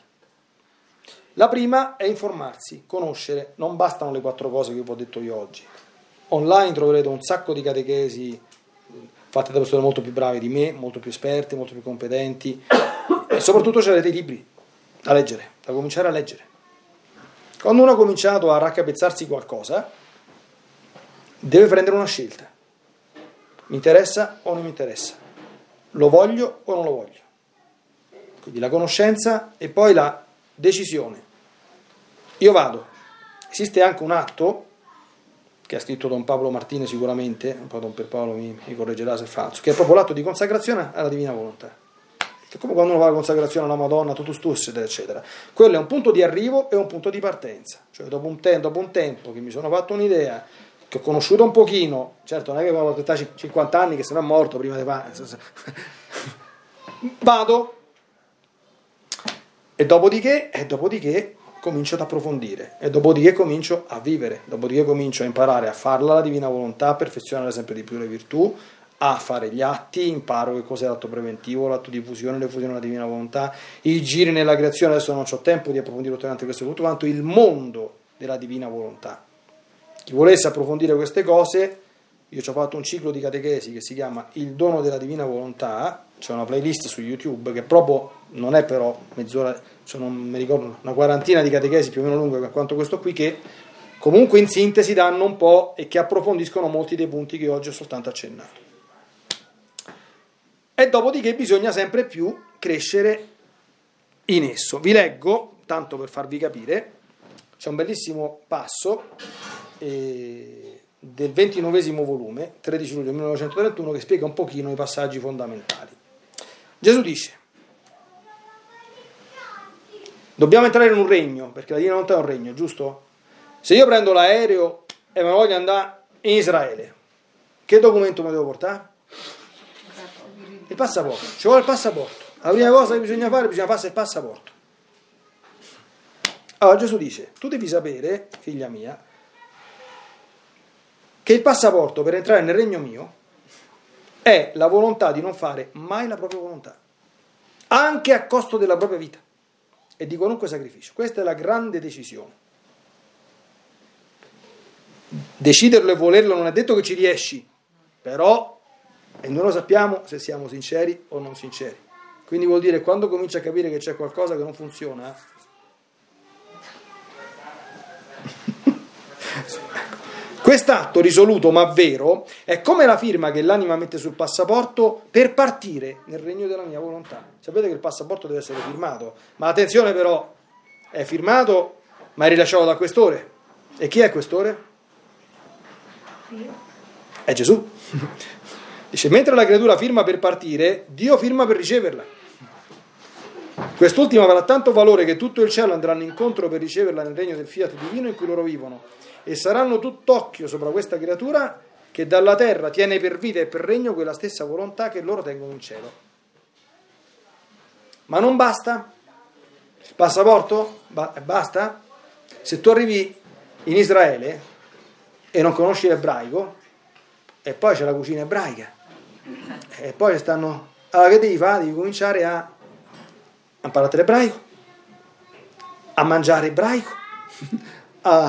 La prima è informarsi, conoscere, non bastano le quattro cose che vi ho detto io oggi. Online troverete un sacco di catechesi fatte da persone molto più brave di me, molto più esperte, molto più competenti e soprattutto avrete i libri da leggere, da cominciare a leggere. Quando uno ha cominciato a raccapezzarsi qualcosa, deve prendere una scelta. Mi interessa o non mi interessa? Lo voglio o non lo voglio? Quindi la conoscenza e poi la decisione. Io vado. Esiste anche un atto che ha scritto Don Paolo Martini sicuramente, poi Don Pierpaolo mi, mi correggerà se è falso, che è proprio l'atto di consacrazione alla divina volontà. È come quando uno fa la consacrazione alla Madonna, tutus tus, eccetera, eccetera. Quello è un punto di arrivo e un punto di partenza. Cioè, dopo un, tempo, dopo un tempo che mi sono fatto un'idea, che ho conosciuto un pochino, certo non è che quando ho 50 anni che se no è morto prima di fare... Vado. E dopodiché, e dopodiché comincio ad approfondire e dopodiché comincio a vivere, dopodiché comincio a imparare a farla la divina volontà, a perfezionare sempre di più le virtù, a fare gli atti, imparo che cos'è l'atto preventivo, l'atto di fusione, le fusioni della divina volontà, i giri nella creazione, adesso non ho tempo di approfondire tutto questo, tutto quanto il mondo della divina volontà. Chi volesse approfondire queste cose, io ci ho fatto un ciclo di catechesi che si chiama Il dono della divina volontà, c'è una playlist su YouTube che proprio non è però mezz'ora, cioè non mi ricordo, una quarantina di catechesi più o meno lunghe quanto questo qui, che comunque in sintesi danno un po' e che approfondiscono molti dei punti che oggi ho soltanto accennato. E dopodiché bisogna sempre più crescere in esso. Vi leggo, tanto per farvi capire, c'è un bellissimo passo eh, del ventinovesimo volume, 13 luglio 1931, che spiega un pochino i passaggi fondamentali. Gesù dice, dobbiamo entrare in un regno, perché la Divina Volontà è un regno, giusto? Se io prendo l'aereo e mi voglio andare in Israele, che documento mi devo portare? Il passaporto, ci vuole il passaporto. La prima cosa che bisogna fare, bisogna farsi il passaporto. Allora Gesù dice, tu devi sapere, figlia mia, che il passaporto per entrare nel regno mio è la volontà di non fare mai la propria volontà, anche a costo della propria vita e di qualunque sacrificio. Questa è la grande decisione. Deciderlo e volerlo non è detto che ci riesci, però, e noi lo sappiamo se siamo sinceri o non sinceri. Quindi vuol dire quando cominci a capire che c'è qualcosa che non funziona, Quest'atto risoluto ma vero è come la firma che l'anima mette sul passaporto per partire nel regno della mia volontà. Sapete che il passaporto deve essere firmato, ma attenzione però, è firmato ma è rilasciato da questore. E chi è questore? È Gesù. Dice, mentre la creatura firma per partire, Dio firma per riceverla. Quest'ultima avrà tanto valore che tutto il cielo andranno incontro per riceverla nel regno del fiat divino in cui loro vivono e saranno tutt'occhio sopra questa creatura che dalla terra tiene per vita e per regno quella stessa volontà che loro tengono in cielo. Ma non basta? Passaporto? basta? Se tu arrivi in Israele e non conosci l'ebraico, e poi c'è la cucina ebraica, e poi stanno... Allora che devi fare? Devi cominciare a, a imparare l'ebraico, a mangiare ebraico, a,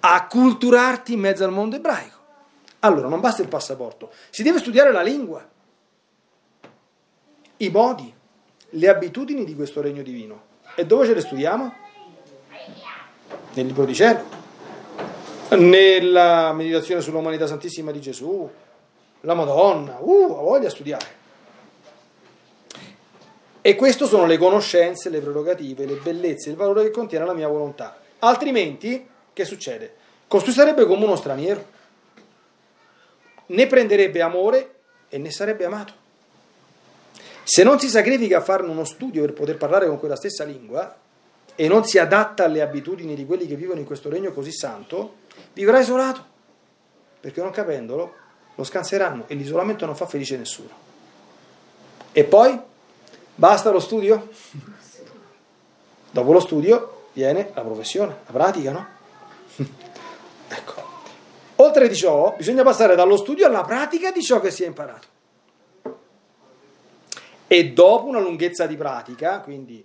a acculturarti in mezzo al mondo ebraico. Allora non basta il passaporto, si deve studiare la lingua, i modi, le abitudini di questo regno divino. E dove ce le studiamo? Nel libro di cielo, nella meditazione sull'umanità santissima di Gesù, la Madonna, uh, ha voglia di studiare. E queste sono le conoscenze, le prerogative, le bellezze, il valore che contiene la mia volontà. Altrimenti che succede? Costui sarebbe come uno straniero, ne prenderebbe amore e ne sarebbe amato. Se non si sacrifica a farne uno studio per poter parlare con quella stessa lingua e non si adatta alle abitudini di quelli che vivono in questo regno così santo, vivrà isolato, perché non capendolo lo scanseranno e l'isolamento non fa felice nessuno. E poi basta lo studio? Dopo lo studio viene la professione, la pratica, no? ecco. Oltre di ciò, bisogna passare dallo studio alla pratica di ciò che si è imparato. E dopo una lunghezza di pratica, quindi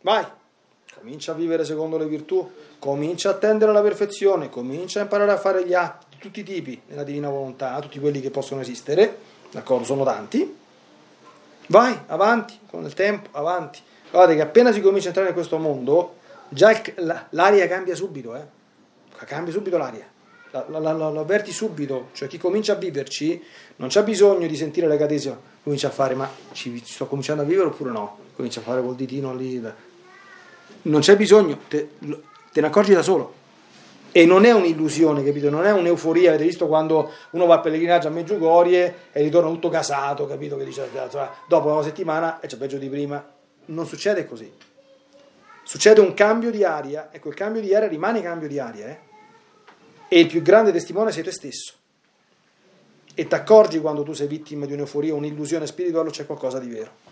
vai, comincia a vivere secondo le virtù, comincia a tendere alla perfezione, comincia a imparare a fare gli atti di tutti i tipi nella divina volontà, tutti quelli che possono esistere, d'accordo, sono tanti. Vai, avanti, con il tempo, avanti. Guardate che appena si comincia a entrare in questo mondo, già il, l'aria cambia subito, eh cambia subito l'aria, la, la, la, lo avverti subito, cioè chi comincia a viverci non c'ha bisogno di sentire la catesima, comincia a fare ma ci, sto cominciando a vivere oppure no, comincia a fare col ditino lì, non c'è bisogno, te, te ne accorgi da solo. E non è un'illusione, capito? Non è un'euforia, avete visto quando uno va a pellegrinaggio a Meggiugorie e ritorna tutto casato, capito? Che dice, dopo una settimana e c'è peggio di prima. Non succede così. Succede un cambio di aria e quel cambio di aria rimane cambio di aria, eh? e il più grande testimone sei te stesso. E ti accorgi quando tu sei vittima di un'euforia, un'illusione spirituale c'è qualcosa di vero.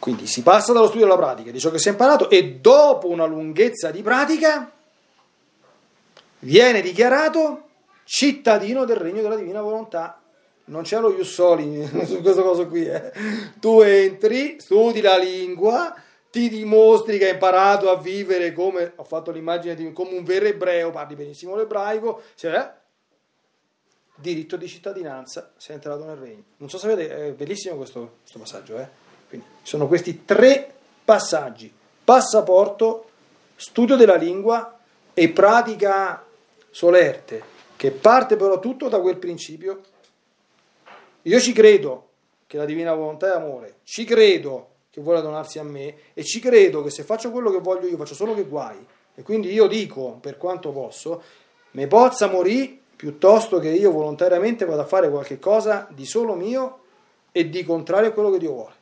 Quindi si passa dallo studio alla pratica di ciò che si è imparato e dopo una lunghezza di pratica viene dichiarato cittadino del regno della divina volontà. Non c'è lo Jussoli su questa cosa qui. Eh. Tu entri, studi la lingua, ti dimostri che hai imparato a vivere come, ho fatto l'immagine di come un vero ebreo, parli benissimo l'ebraico, cioè, diritto di cittadinanza, sei entrato nel regno. Non so se vedete, è bellissimo questo, questo passaggio, eh? Quindi, sono questi tre passaggi, passaporto, studio della lingua e pratica solerte, che parte però tutto da quel principio. Io ci credo che la divina volontà è amore, ci credo che vuole donarsi a me e ci credo che se faccio quello che voglio io faccio solo che guai. E quindi io dico, per quanto posso, me pozza morì piuttosto che io volontariamente vado a fare qualche cosa di solo mio e di contrario a quello che Dio vuole.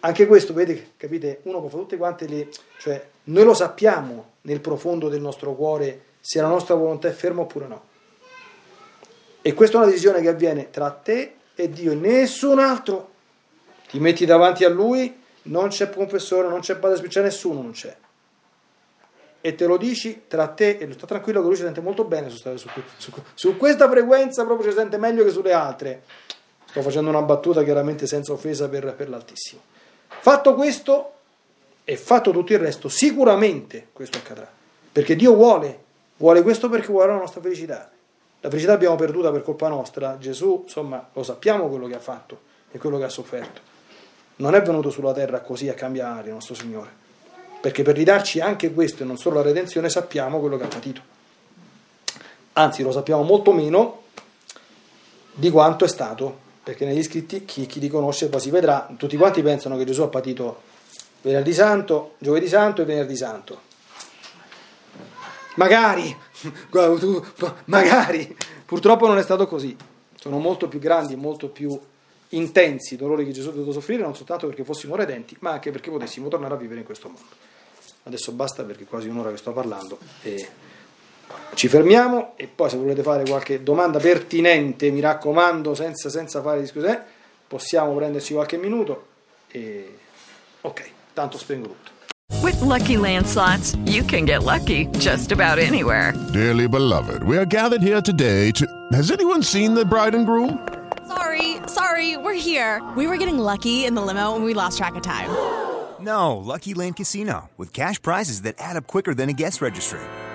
Anche questo, vedete, capite, uno fare tutte quante le... cioè noi lo sappiamo nel profondo del nostro cuore se la nostra volontà è ferma oppure no. E questa è una decisione che avviene tra te e Dio e nessun altro. Ti metti davanti a Lui, non c'è confessore, non c'è padre, c'è nessuno, non c'è. E te lo dici tra te e lui. Sta tranquillo che lui si sente molto bene su, su, su, su questa frequenza, proprio si sente meglio che sulle altre. Sto facendo una battuta chiaramente senza offesa per, per l'Altissimo. Fatto questo e fatto tutto il resto, sicuramente questo accadrà. Perché Dio vuole, vuole questo perché vuole la nostra felicità. La felicità l'abbiamo perduta per colpa nostra. Gesù, insomma, lo sappiamo quello che ha fatto e quello che ha sofferto. Non è venuto sulla terra così a cambiare il nostro Signore. Perché per ridarci anche questo e non solo la redenzione sappiamo quello che ha patito. Anzi, lo sappiamo molto meno di quanto è stato. Perché negli scritti chi, chi li conosce poi si vedrà. Tutti quanti pensano che Gesù ha patito venerdì santo, giovedì santo e venerdì santo. Magari, magari, purtroppo non è stato così. Sono molto più grandi, molto più intensi i dolori che Gesù ha dovuto soffrire, non soltanto perché fossimo redenti, ma anche perché potessimo tornare a vivere in questo mondo. Adesso basta perché è quasi un'ora che sto parlando. E ci fermiamo e poi se volete fare qualche domanda pertinente, mi raccomando, senza, senza fare discussione, possiamo prenderci qualche minuto. E... Ok, tanto spengo tutto. With lucky landslots, you can get lucky just about anywhere. Dearly beloved, we are gathered here today to. Has anyone seen the bride and groom? Sorry, sorry, we're here. We were getting lucky in the limo and we lost track of time. No, Lucky Land Casino, with cash prizes that add up quicker than a guest registry.